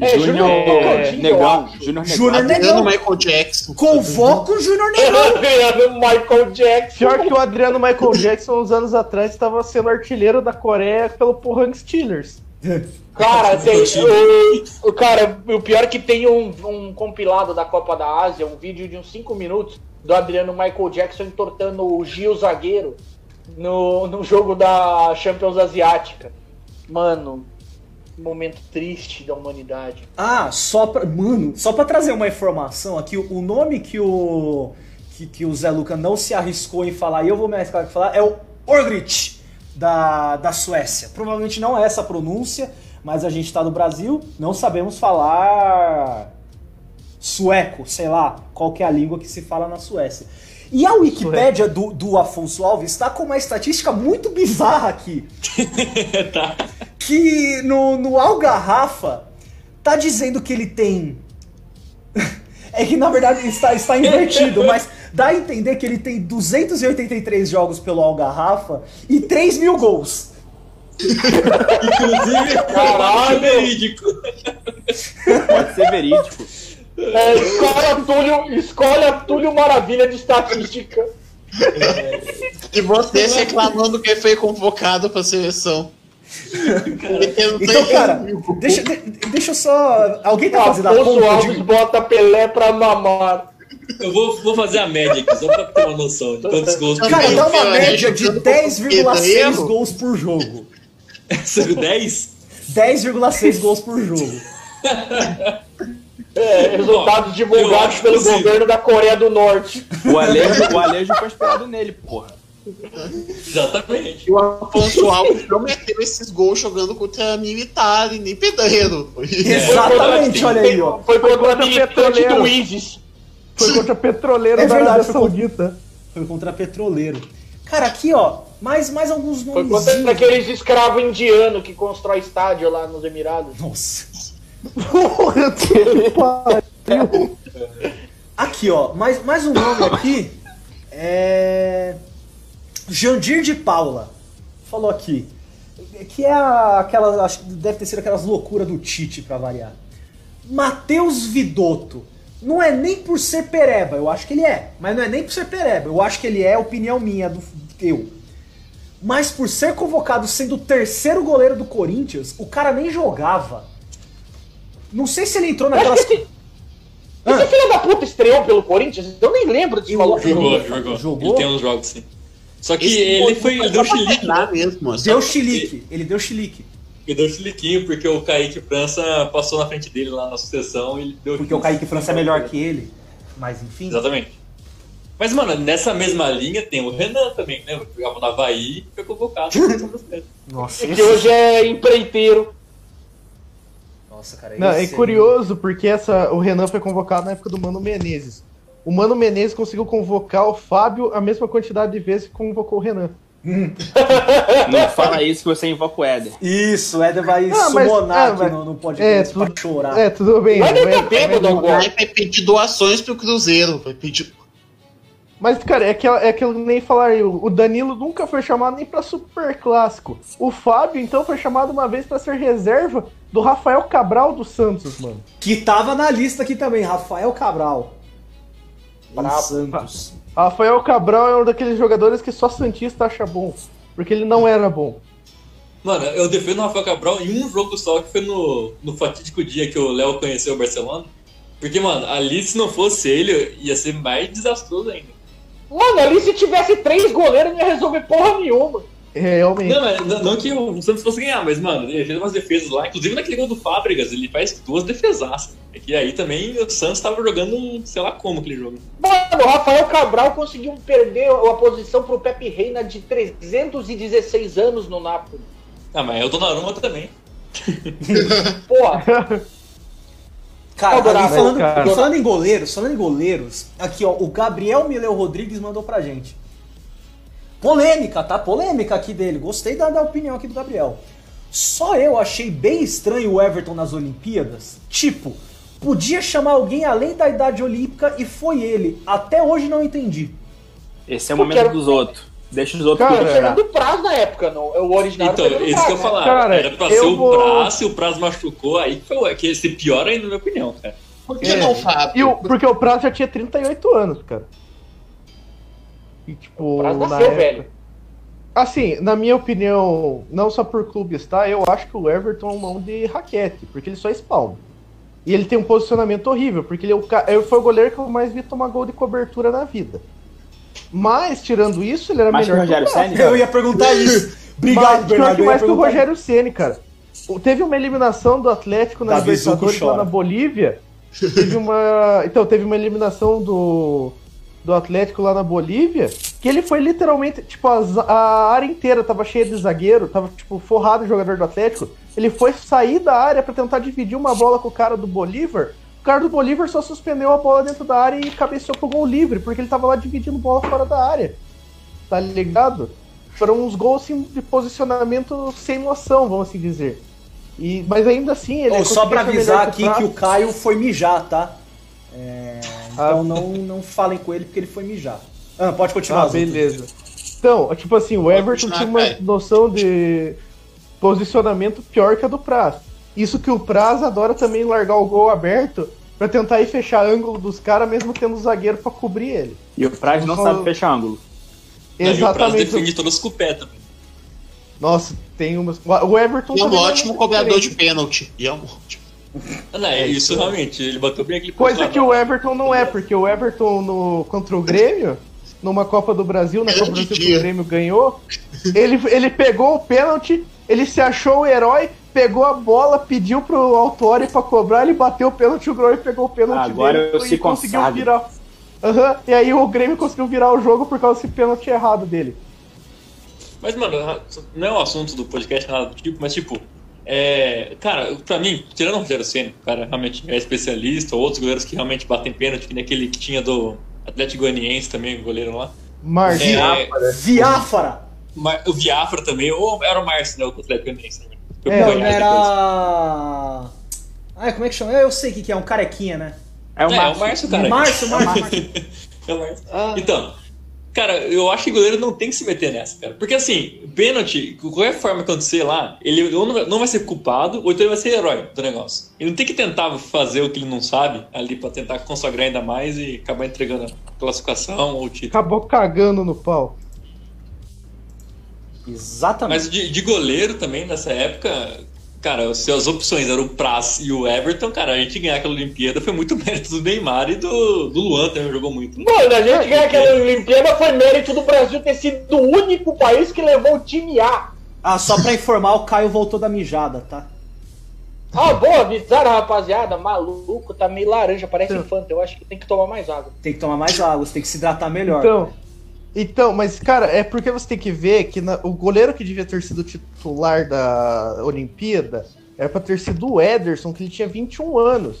É, Júnior é, Negão. Júnior Negão. Adriano Michael Jackson. Convoca o Júnior Negão. Adriano Michael Jackson. Pior que o Adriano Michael Jackson, uns anos atrás, estava sendo artilheiro da Coreia pelo Pohang Steelers. Cara, tem, o, o, cara, o pior é que tem um, um compilado da Copa da Ásia, um vídeo de uns 5 minutos, do Adriano Michael Jackson entortando o Gil zagueiro no, no jogo da Champions Asiática. Mano, momento triste da humanidade. Ah, só pra. Mano, só pra trazer uma informação aqui, o nome que o. Que, que o Zé Luca não se arriscou em falar, e eu vou me arriscar em falar, é o Orgrit, da, da Suécia. Provavelmente não é essa a pronúncia, mas a gente tá no Brasil, não sabemos falar sueco, sei lá, qual que é a língua que se fala na Suécia. E a Wikipédia do, do Afonso Alves está com uma estatística muito bizarra aqui. tá. Que no, no Algarrafa tá dizendo que ele tem. é que na verdade está, está invertido, mas dá a entender que ele tem 283 jogos pelo Algarrafa e 3 mil gols. Inclusive, Caralho! verídico. Pode ser verídico. É, escola Túlio, escolha Túlio Maravilha de Estatística. E você se reclamando que foi convocado pra seleção. Então, cara, deixa, de- deixa eu só. Alguém tá fazendo a conta Alves de. bota Pelé pra mamar. Eu vou, vou fazer a média aqui, só pra ter uma noção de quantos gols por Cara, dá uma Cara, média de jogando com 10,6 erro. gols por jogo. São 10? 10,6 gols por jogo. É, resultados divulgados pelo possível. governo da Coreia do Norte. O Alejo, o Alejo foi inspirado nele, porra. Exatamente. O Afonso Alves prometeu esses gols jogando contra militar e nem pedreiro. Exatamente, olha aí, ó. Foi contra contra a militante petroleiro. do ISIS. Foi contra petroleiro É da Arábia Saudita. Foi contra petroleiro. Cara, aqui, ó, mais, mais alguns Foi nomes. contra aqueles escravos indianos que constrói estádio lá nos Emirados. Nossa. Porra, que pariu. Aqui, ó, mais, mais um nome aqui. É. Jandir de Paula. Falou aqui. Que é aquela. Acho que deve ter sido aquelas loucuras do Tite pra variar. Matheus Vidotto. Não é nem por ser pereba, eu acho que ele é. Mas não é nem por ser pereba, eu acho que ele é opinião minha, do eu. Mas por ser convocado sendo o terceiro goleiro do Corinthians, o cara nem jogava. Não sei se ele entrou naquelas. Esse, esse filho da puta estreou pelo Corinthians? Eu nem lembro Eu- maluco. Jogou, jogou. Jogou? Ele tem uns jogos, sim. Só que Esse ele foi. Ele deu chilique. mesmo. Deu chilique, ele deu chilique. Ele deu chiliquinho porque o Kaique França passou na frente dele lá na sucessão e ele deu. Porque o Kaique França é melhor que ele. Mas enfim. Exatamente. Mas, mano, nessa mesma linha tem o Renan também, né? Jogava no Havaí e foi convocado. Nossa, Que hoje é empreiteiro. Nossa, cara. Não, é esse- curioso porque essa, o Renan foi convocado na época do Mano Menezes. O Mano Menezes conseguiu convocar o Fábio a mesma quantidade de vezes que convocou o Renan. Não fala isso que você invoca o Éder. Isso, o Éder vai Ah, mas- summonar é, aqui mas- no, no podcast É, pra chorar. é, tudo bem. Mas ele tá bêbado mas- agora. Vai pedir doações pro Cruzeiro. Vai pedir. Mas, cara, é aquilo, é aquilo que nem falar aí. O Danilo nunca foi chamado nem pra super clássico. O Fábio, então, foi chamado uma vez pra ser reserva do Rafael Cabral dos Santos, mano. Que tava na lista aqui também, Rafael Cabral. Brabo. Santos. Rafael Cabral é um daqueles jogadores que só Santista acha bom. Porque ele não era bom. Mano, eu defendo o Rafael Cabral em um jogo só, que foi no, no fatídico dia que o Léo conheceu o Barcelona. Porque, mano, ali se não fosse ele, ia ser mais desastroso ainda. Mano, ali se tivesse três goleiros não ia resolver porra nenhuma. Realmente. Não, mas, não, não que o Santos fosse ganhar, mas, mano, ele fez umas defesas lá. Inclusive naquele gol do Fábricas, ele faz duas defesaças. É que aí também o Santos tava jogando, sei lá como aquele jogo. Mano, o Rafael Cabral conseguiu perder a posição pro Pepe Reina de 316 anos no Napoli. Ah, mas é o Donnarumma também. Porra, Cara, Adorava, ali falando, cara. e falando em goleiros, falando em goleiros, aqui ó, o Gabriel Mileu Rodrigues mandou pra gente. Polêmica, tá? Polêmica aqui dele. Gostei da, da opinião aqui do Gabriel. Só eu achei bem estranho o Everton nas Olimpíadas. Tipo, podia chamar alguém além da idade olímpica e foi ele. Até hoje não entendi. Esse é o Porque momento era- dos outros. Deixa os outros Cara, o conversar. Fernando Praz na época, não. O original Então, era isso que eu né? falar. Cara, Era pra ser o vou- Praz, e o Praz machucou, aí que foi que ia ser pior ainda, na minha opinião, cara. Por que É. não, Fábio? E o, porque o Praz já tinha 38 anos, cara. E tipo, O Praz na nasceu época- velho. Assim, na minha opinião, não só por clubes, tá? Eu acho que o Everton é um mão de raquete, porque ele só espalma. E ele tem um posicionamento horrível, porque ele, é o ca- ele foi o goleiro que eu mais vi tomar gol de cobertura na vida. Mas, tirando isso, ele era Mais que o melhor Rogério o Ceni? cara. Eu ia perguntar isso. Obrigado, Mas, pior Bernardo. que mais que o Rogério Ceni, cara. Teve uma eliminação do Atlético na Davi Libertadores lá na Bolívia. Teve uma. Então, teve uma eliminação do. Do Atlético lá na Bolívia. Que ele foi literalmente. Tipo, a, a área inteira tava cheia de zagueiro. Tava, tipo, forrado o jogador do Atlético. Ele foi sair da área para tentar dividir uma bola com o cara do Bolívar. O cara do Bolívar só suspendeu a bola dentro da área e cabeceou pro gol livre, porque ele tava lá dividindo bola fora da área. Tá ligado? Foram uns gols assim, de posicionamento sem noção, vamos assim dizer. E, mas ainda assim, ele Oh, só pra avisar aqui melhor que o Caio foi mijar, tá? É, então Ah. não, não falem com ele porque ele foi mijar. Ah, pode continuar. Ah, beleza. Então, tipo assim, o Everton tinha uma noção de posicionamento pior que a do Praz. Isso que o Praz adora também largar o gol aberto pra tentar ir fechar ângulo dos caras, mesmo tendo o zagueiro pra cobrir ele. E o Praz não Só- sabe fechar ângulo. Não, e o Prazo Exatamente. defende todas as cupé também. Nossa, tem umas. O Everton E é um não ótimo cobrador de pênalti. E é um ótimo. Ah, não, é, isso realmente, ele bateu bem aquele Coisa que o Everton não é, porque o Everton no, contra o Grêmio, numa Copa do Brasil, na Copa do Brasil que o Grêmio ganhou, ele, ele pegou o pênalti, ele se achou o herói, pegou a bola, pediu pro Autori pra cobrar, ele bateu o pênalti, o Grêmio pegou o pênalti Agora dele eu e se conseguiu consagro. virar. Aham, e aí o Grêmio conseguiu virar o jogo por causa desse pênalti errado dele. Mas, mano, não é o assunto do podcast, nada do tipo, mas, tipo, é, cara, pra mim, tirando o Rogério Senna, o cara realmente é especialista, outros goleiros que realmente batem pênalti, que nem aquele que tinha do Atlético Goianiense também, o goleiro lá. Marcinho. É, Viáfara! Mar- o Viafra também, ou era o Márcio, né, o Atlético Goianiense. Né? Foi É, era. depois. Ai, como é que chama? Eu sei o que, que é, um carequinha, né? É o É, é Márcio. o Márcio, cara. Márcio, Márcio, Márcio. É o Márcio. Ah. Então, cara, eu acho que o goleiro não tem que se meter nessa, cara. Porque assim, pênalti, qualquer forma que acontecer lá, ele ou não vai ser culpado, ou então ele vai ser herói do negócio. Ele não tem que tentar fazer o que ele não sabe ali pra tentar consagrar ainda mais e acabar entregando a classificação ou o título. Acabou cagando no pau. Exatamente. Mas de, de goleiro também, nessa época, cara, se as opções eram o Praz e o Everton, cara, a gente ganhar aquela Olimpíada foi muito mérito do Neymar e do, do Luan também jogou muito. Mano, a gente ganhar aquela Olimpíada foi mérito do Brasil ter sido o único país que levou o time A. Ah, só pra informar, o Caio voltou da mijada, tá? Ah, boa, avisaram, rapaziada. Maluco, tá meio laranja, parece Então. infante. Eu acho que tem que tomar mais água. Tem que tomar mais água, você tem que se hidratar melhor. Então, então, mas cara, é porque você tem que ver que na- o goleiro que devia ter sido titular da Olimpíada era pra ter sido o Ederson, que ele tinha 21 anos.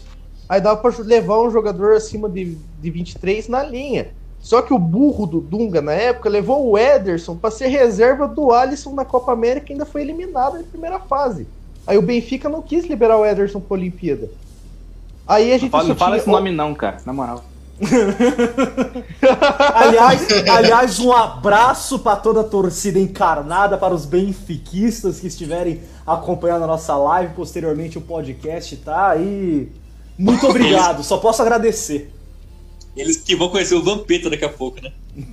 Aí dava pra levar um jogador acima de, de 23 na linha. Só que o burro do Dunga na época levou o Ederson pra ser reserva do Alisson na Copa América e ainda foi eliminado na primeira fase. Aí o Benfica não quis liberar o Ederson pra Olimpíada. Aí a gente Não fala, não fala esse nome não, cara. Na moral. Aliás, aliás, um abraço pra toda a torcida encarnada, para os benfiquistas que estiverem acompanhando a nossa live, posteriormente o podcast, tá? E muito obrigado, só posso agradecer. Eles que vão conhecer o Vampeta daqui a pouco, né?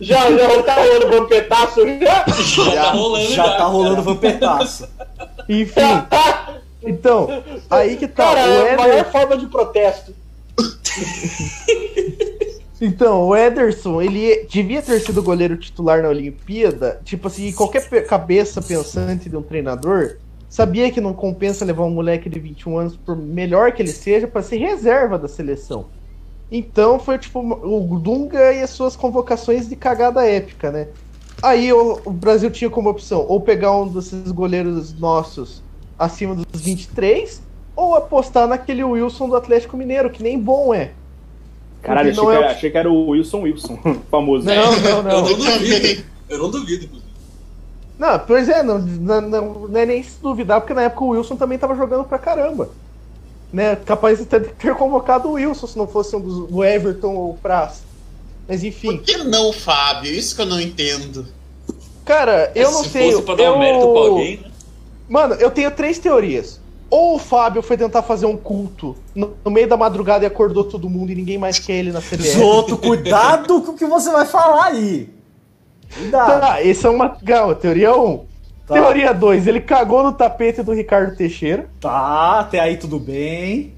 Já, já tá rolando bom petaço já. Já, tá rolando já. Já tá rolando vampetaço. Enfim. Então, aí que tá. Cara, o é a maior forma de protesto. Então, o Ederson, ele devia ter sido goleiro titular na Olimpíada. Tipo assim, qualquer cabeça pensante de um treinador sabia que não compensa levar um moleque de 21 anos, por melhor que ele seja, para ser reserva da seleção. Então foi tipo o Dunga e as suas convocações de cagada épica, né? Aí o, o Brasil tinha como opção ou pegar um desses goleiros nossos acima dos 23 ou apostar naquele Wilson do Atlético Mineiro, que nem bom é. Caralho, achei, não que é era, o- achei que era o Wilson Wilson, famoso. Não, não, Eu não. não duvido. Eu não duvido, inclusive. Não, pois é, não, não, não, não é nem se duvidar, porque na época o Wilson também tava jogando pra caramba. Né? Capaz de ter, ter convocado o Wilson se não fosse um dos, o Everton ou o Praz. Mas enfim. Por que não, Fábio? Isso que eu não entendo. Cara, eu não Se sei. fosse pra dar eu... um mérito pra alguém, né? Mano, eu tenho três teorias. Ou o Fábio foi tentar fazer um culto no, no meio da madrugada e acordou todo mundo e ninguém mais quer ele na CBF. Zoto, cuidado com o que você vai falar aí. Cuidado. Tá, essa é uma. Calma, teoria 1. Um. Tá. Teoria 2, ele cagou no tapete do Ricardo Teixeira. Tá, até aí tudo bem.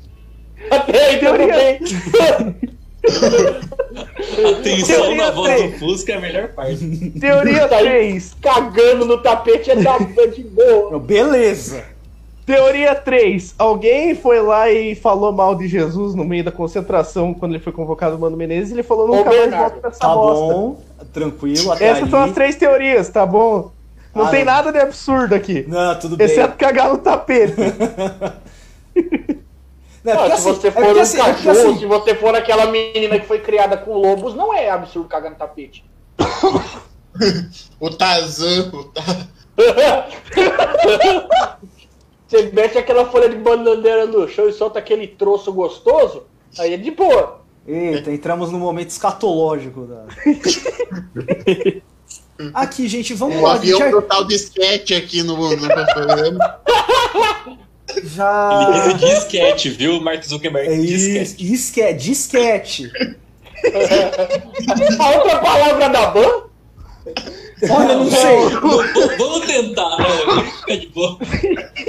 Até aí, tudo Teoria- bem. A tensão Teoria na voz três. do Fusca é a melhor parte. Teoria Tá aí. 3. Cagando no tapete é da de boa. Beleza. Teoria 3. Alguém foi lá e falou mal de Jesus no meio da concentração quando ele foi convocado o Mano Menezes e ele falou nunca mais Bernardo. volta pra essa Tá bosta. bom, tranquilo, até Essas aí. são as três teorias, tá bom? Não Ah, tem não. nada de absurdo aqui. Não, tudo bem. Exceto cagar no tapete. Não, é se assim- você é for porque um assim- é porque cachorro, assim- se você for aquela menina que foi criada com lobos, não é absurdo cagar no tapete. O Tarzan. O Tar- Você mete aquela folha de bananeira no chão e solta aquele troço gostoso, aí é de boa. Eita, entramos no momento escatológico da. Aqui, gente, vamos O lá. avião Já, total disquete aqui no, no programa. Já... Ele disse disquete, viu, Mark Zuckerberg? É isso, disquete. disquete, disquete. A outra palavra da ban? Olha, não sei. V- Vamos tentar, né? Vamos ficar de boa.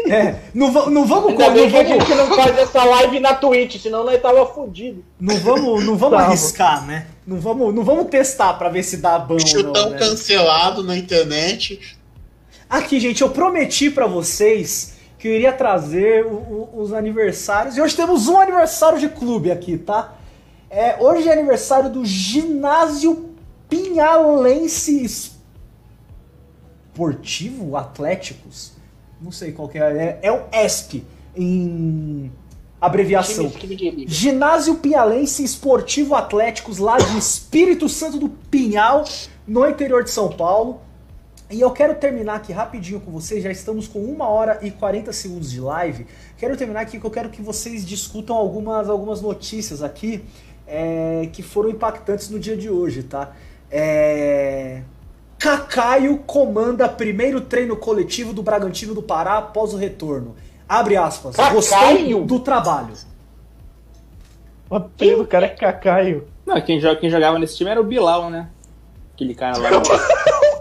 É, não, não vamos, Ainda não que a vamos, gente não faz essa live na Twitch, senão nós tava fudido. não vamos, não vamos Tava. arriscar, né? Não vamos, não vamos testar pra ver se dá bom ou não. Chutão né? cancelado na internet. Aqui, gente, eu prometi pra vocês que eu iria trazer o- o- os aniversários. E hoje temos um aniversário de clube aqui, tá? É, hoje é aniversário do Ginásio Pinhalense Esportivo Atléticos. Não sei qual que é. É, é o ESP, em abreviação. Time- time. Ginásio Pinhalense Esportivo Atléticos, lá de Espírito Santo do Pinhal, no interior de São Paulo. E eu quero terminar aqui rapidinho com vocês, já estamos com 1 hora e 40 segundos de live. Quero terminar aqui que eu quero que vocês discutam algumas, algumas notícias aqui é, que foram impactantes no dia de hoje, tá? É... Cacaio comanda primeiro treino coletivo do Bragantino do Pará após o retorno. Abre aspas. Gostei Cacaio? do trabalho. O apelido do cara é Cacaio. Não, quem, joga, quem jogava nesse time era o Bilal, né? Aquele cara lá.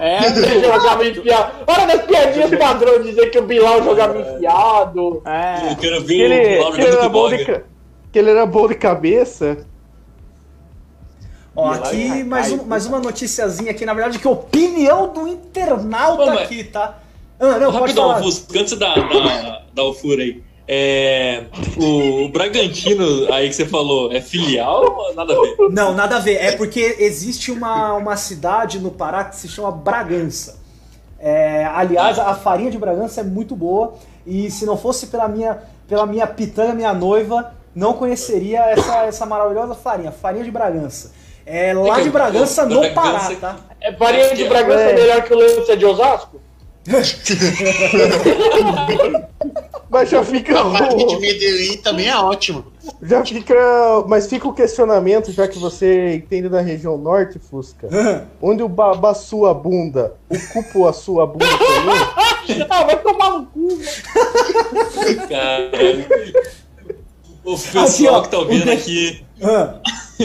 é, Ele jogava enfiado. Olha das piadinhas padrão dizer que o Bilal jogava enfiado. é. Eu quero Que ele, o que ele era bom de, ca- que ele era bom de cabeça. Ó, E aqui cai, mais, um- mais uma noticiazinha aqui, na verdade, que é opinião do internauta Ô, mas- aqui, tá? Ah, não, pode Rapidão, falar. Fusco, antes da, da, da Alfura aí. É, o, o Bragantino aí que você falou é filial ou nada a ver? Não, nada a ver. É porque existe uma, uma cidade no Pará que se chama Bragança. É, aliás, a farinha de Bragança é muito boa. E se não fosse pela minha, pela minha pitanga, minha noiva, não conheceria essa, essa maravilhosa farinha. Farinha de Bragança. É lá de Bragança, no Pará, tá? É farinha de Bragança É. melhor que o Lance de Osasco? Mas já fica. A farinha de o- Medellín também é ótima. Já fica. Mas fica o questionamento, já que você entende da região norte, Fusca. Onde o baba sua bunda, o cupo a sua bunda também. Ah, vai tomar no cu. Caralho. O pessoal Aqui, ó, que tá ouvindo o- aqui,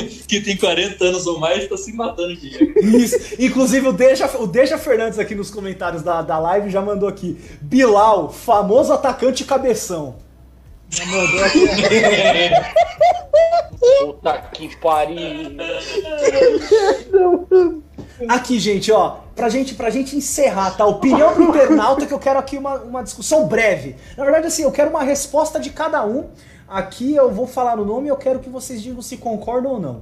que tem 40 anos ou mais, tá se matando de isso. Inclusive, o Deja, o Deja Fernandes aqui nos comentários da, da live já mandou aqui. Bilal, famoso atacante cabeção. Já mandou aqui. Puta que pariu. Aqui, gente, ó, pra gente, pra gente encerrar, tá? Opinião do internauta que eu quero aqui uma, uma discussão breve. Na verdade, assim, eu quero uma resposta de cada um. Aqui eu vou falar o nome e eu quero que vocês digam se concordam ou não.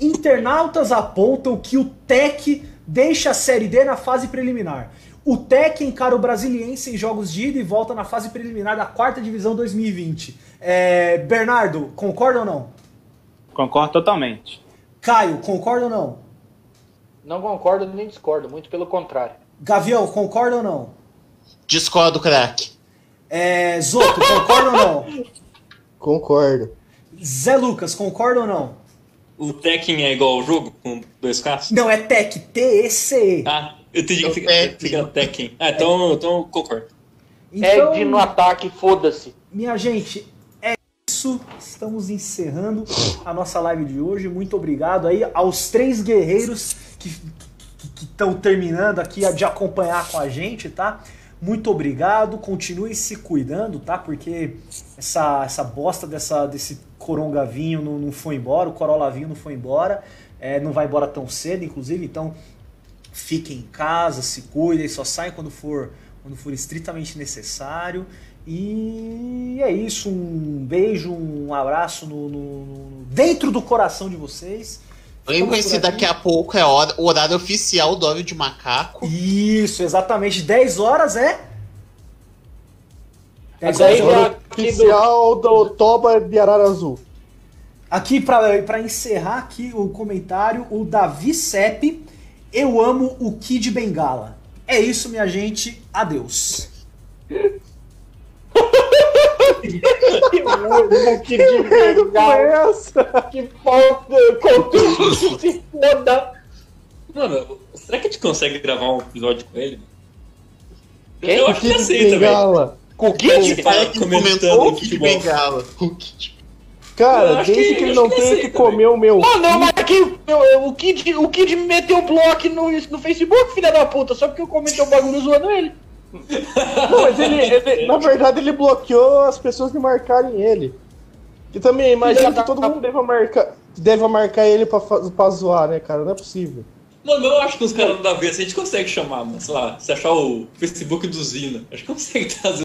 Internautas apontam que o TEC deixa a Série D na fase preliminar. O TEC encara o Brasiliense em jogos de ida e volta na fase preliminar da quarta divisão 2020. É, Bernardo, concorda ou não? Concordo totalmente. Caio, concorda ou não? Não concordo nem discordo, muito pelo contrário. Gavião, concorda ou não? Discordo, craque. É, Zoto, concorda ou não? Concordo. Zé Lucas, concorda ou não? O Tekken é igual ao jogo, com dois Ks? Não, é TEC, T-E-C-E. Ah, eu entendi É que fica, Tekken. fica Tekken. Ah, então, então eu concordo. Então, É de no ataque, foda-se. minha gente, é isso. Estamos encerrando a nossa live de hoje. Muito obrigado aí aos três guerreiros que estão terminando aqui de acompanhar com a gente, tá? Muito obrigado, continue se cuidando, tá? Porque essa, essa bosta dessa, desse corongavinho não, não foi embora, o corolavinho não foi embora, é, não vai embora tão cedo, inclusive, então fiquem em casa, se cuidem, só saem quando for quando for estritamente necessário. E é isso, um beijo, um abraço no, no- no- dentro do coração de vocês. Lembrem-se, daqui a pouco é hora, o horário oficial do Óleo de Macaco. Isso, exatamente. 10 horas é. 10 Mas aí horas é já- hora- aqui do- Oficial do Toba de Arara Azul. Aqui para encerrar aqui o comentário, o Davi Sepp, eu amo o Kid Bengala. É isso, minha gente. Adeus. que de legal, essa? que falta, contexto se foda. Mano, será que a gente consegue gravar um episódio com ele? Quem? Eu acho que Kid aceita, velho. Com o Ele Kid? tá Fala que comentando comentou o Kid. Bengala. Eu Cara, acho desde que- que, ele não que tenha que comer o meu. Mano, eu marquei o- o Kid, o Kid me meteu bloco no, no Facebook, filha da puta, só porque eu comentei um bagulho zoando ele. Não, mas ele, ele- na verdade, ele bloqueou as pessoas de marcarem ele. E também, imagina que todo mundo deva marcar, deva marcar ele pra, pra zoar, né, cara? Não é possível. Mano, eu acho que os caras não dá vez, a gente consegue chamar, mano. Sei lá, se achar o Facebook do Zina, acho que consegue trazer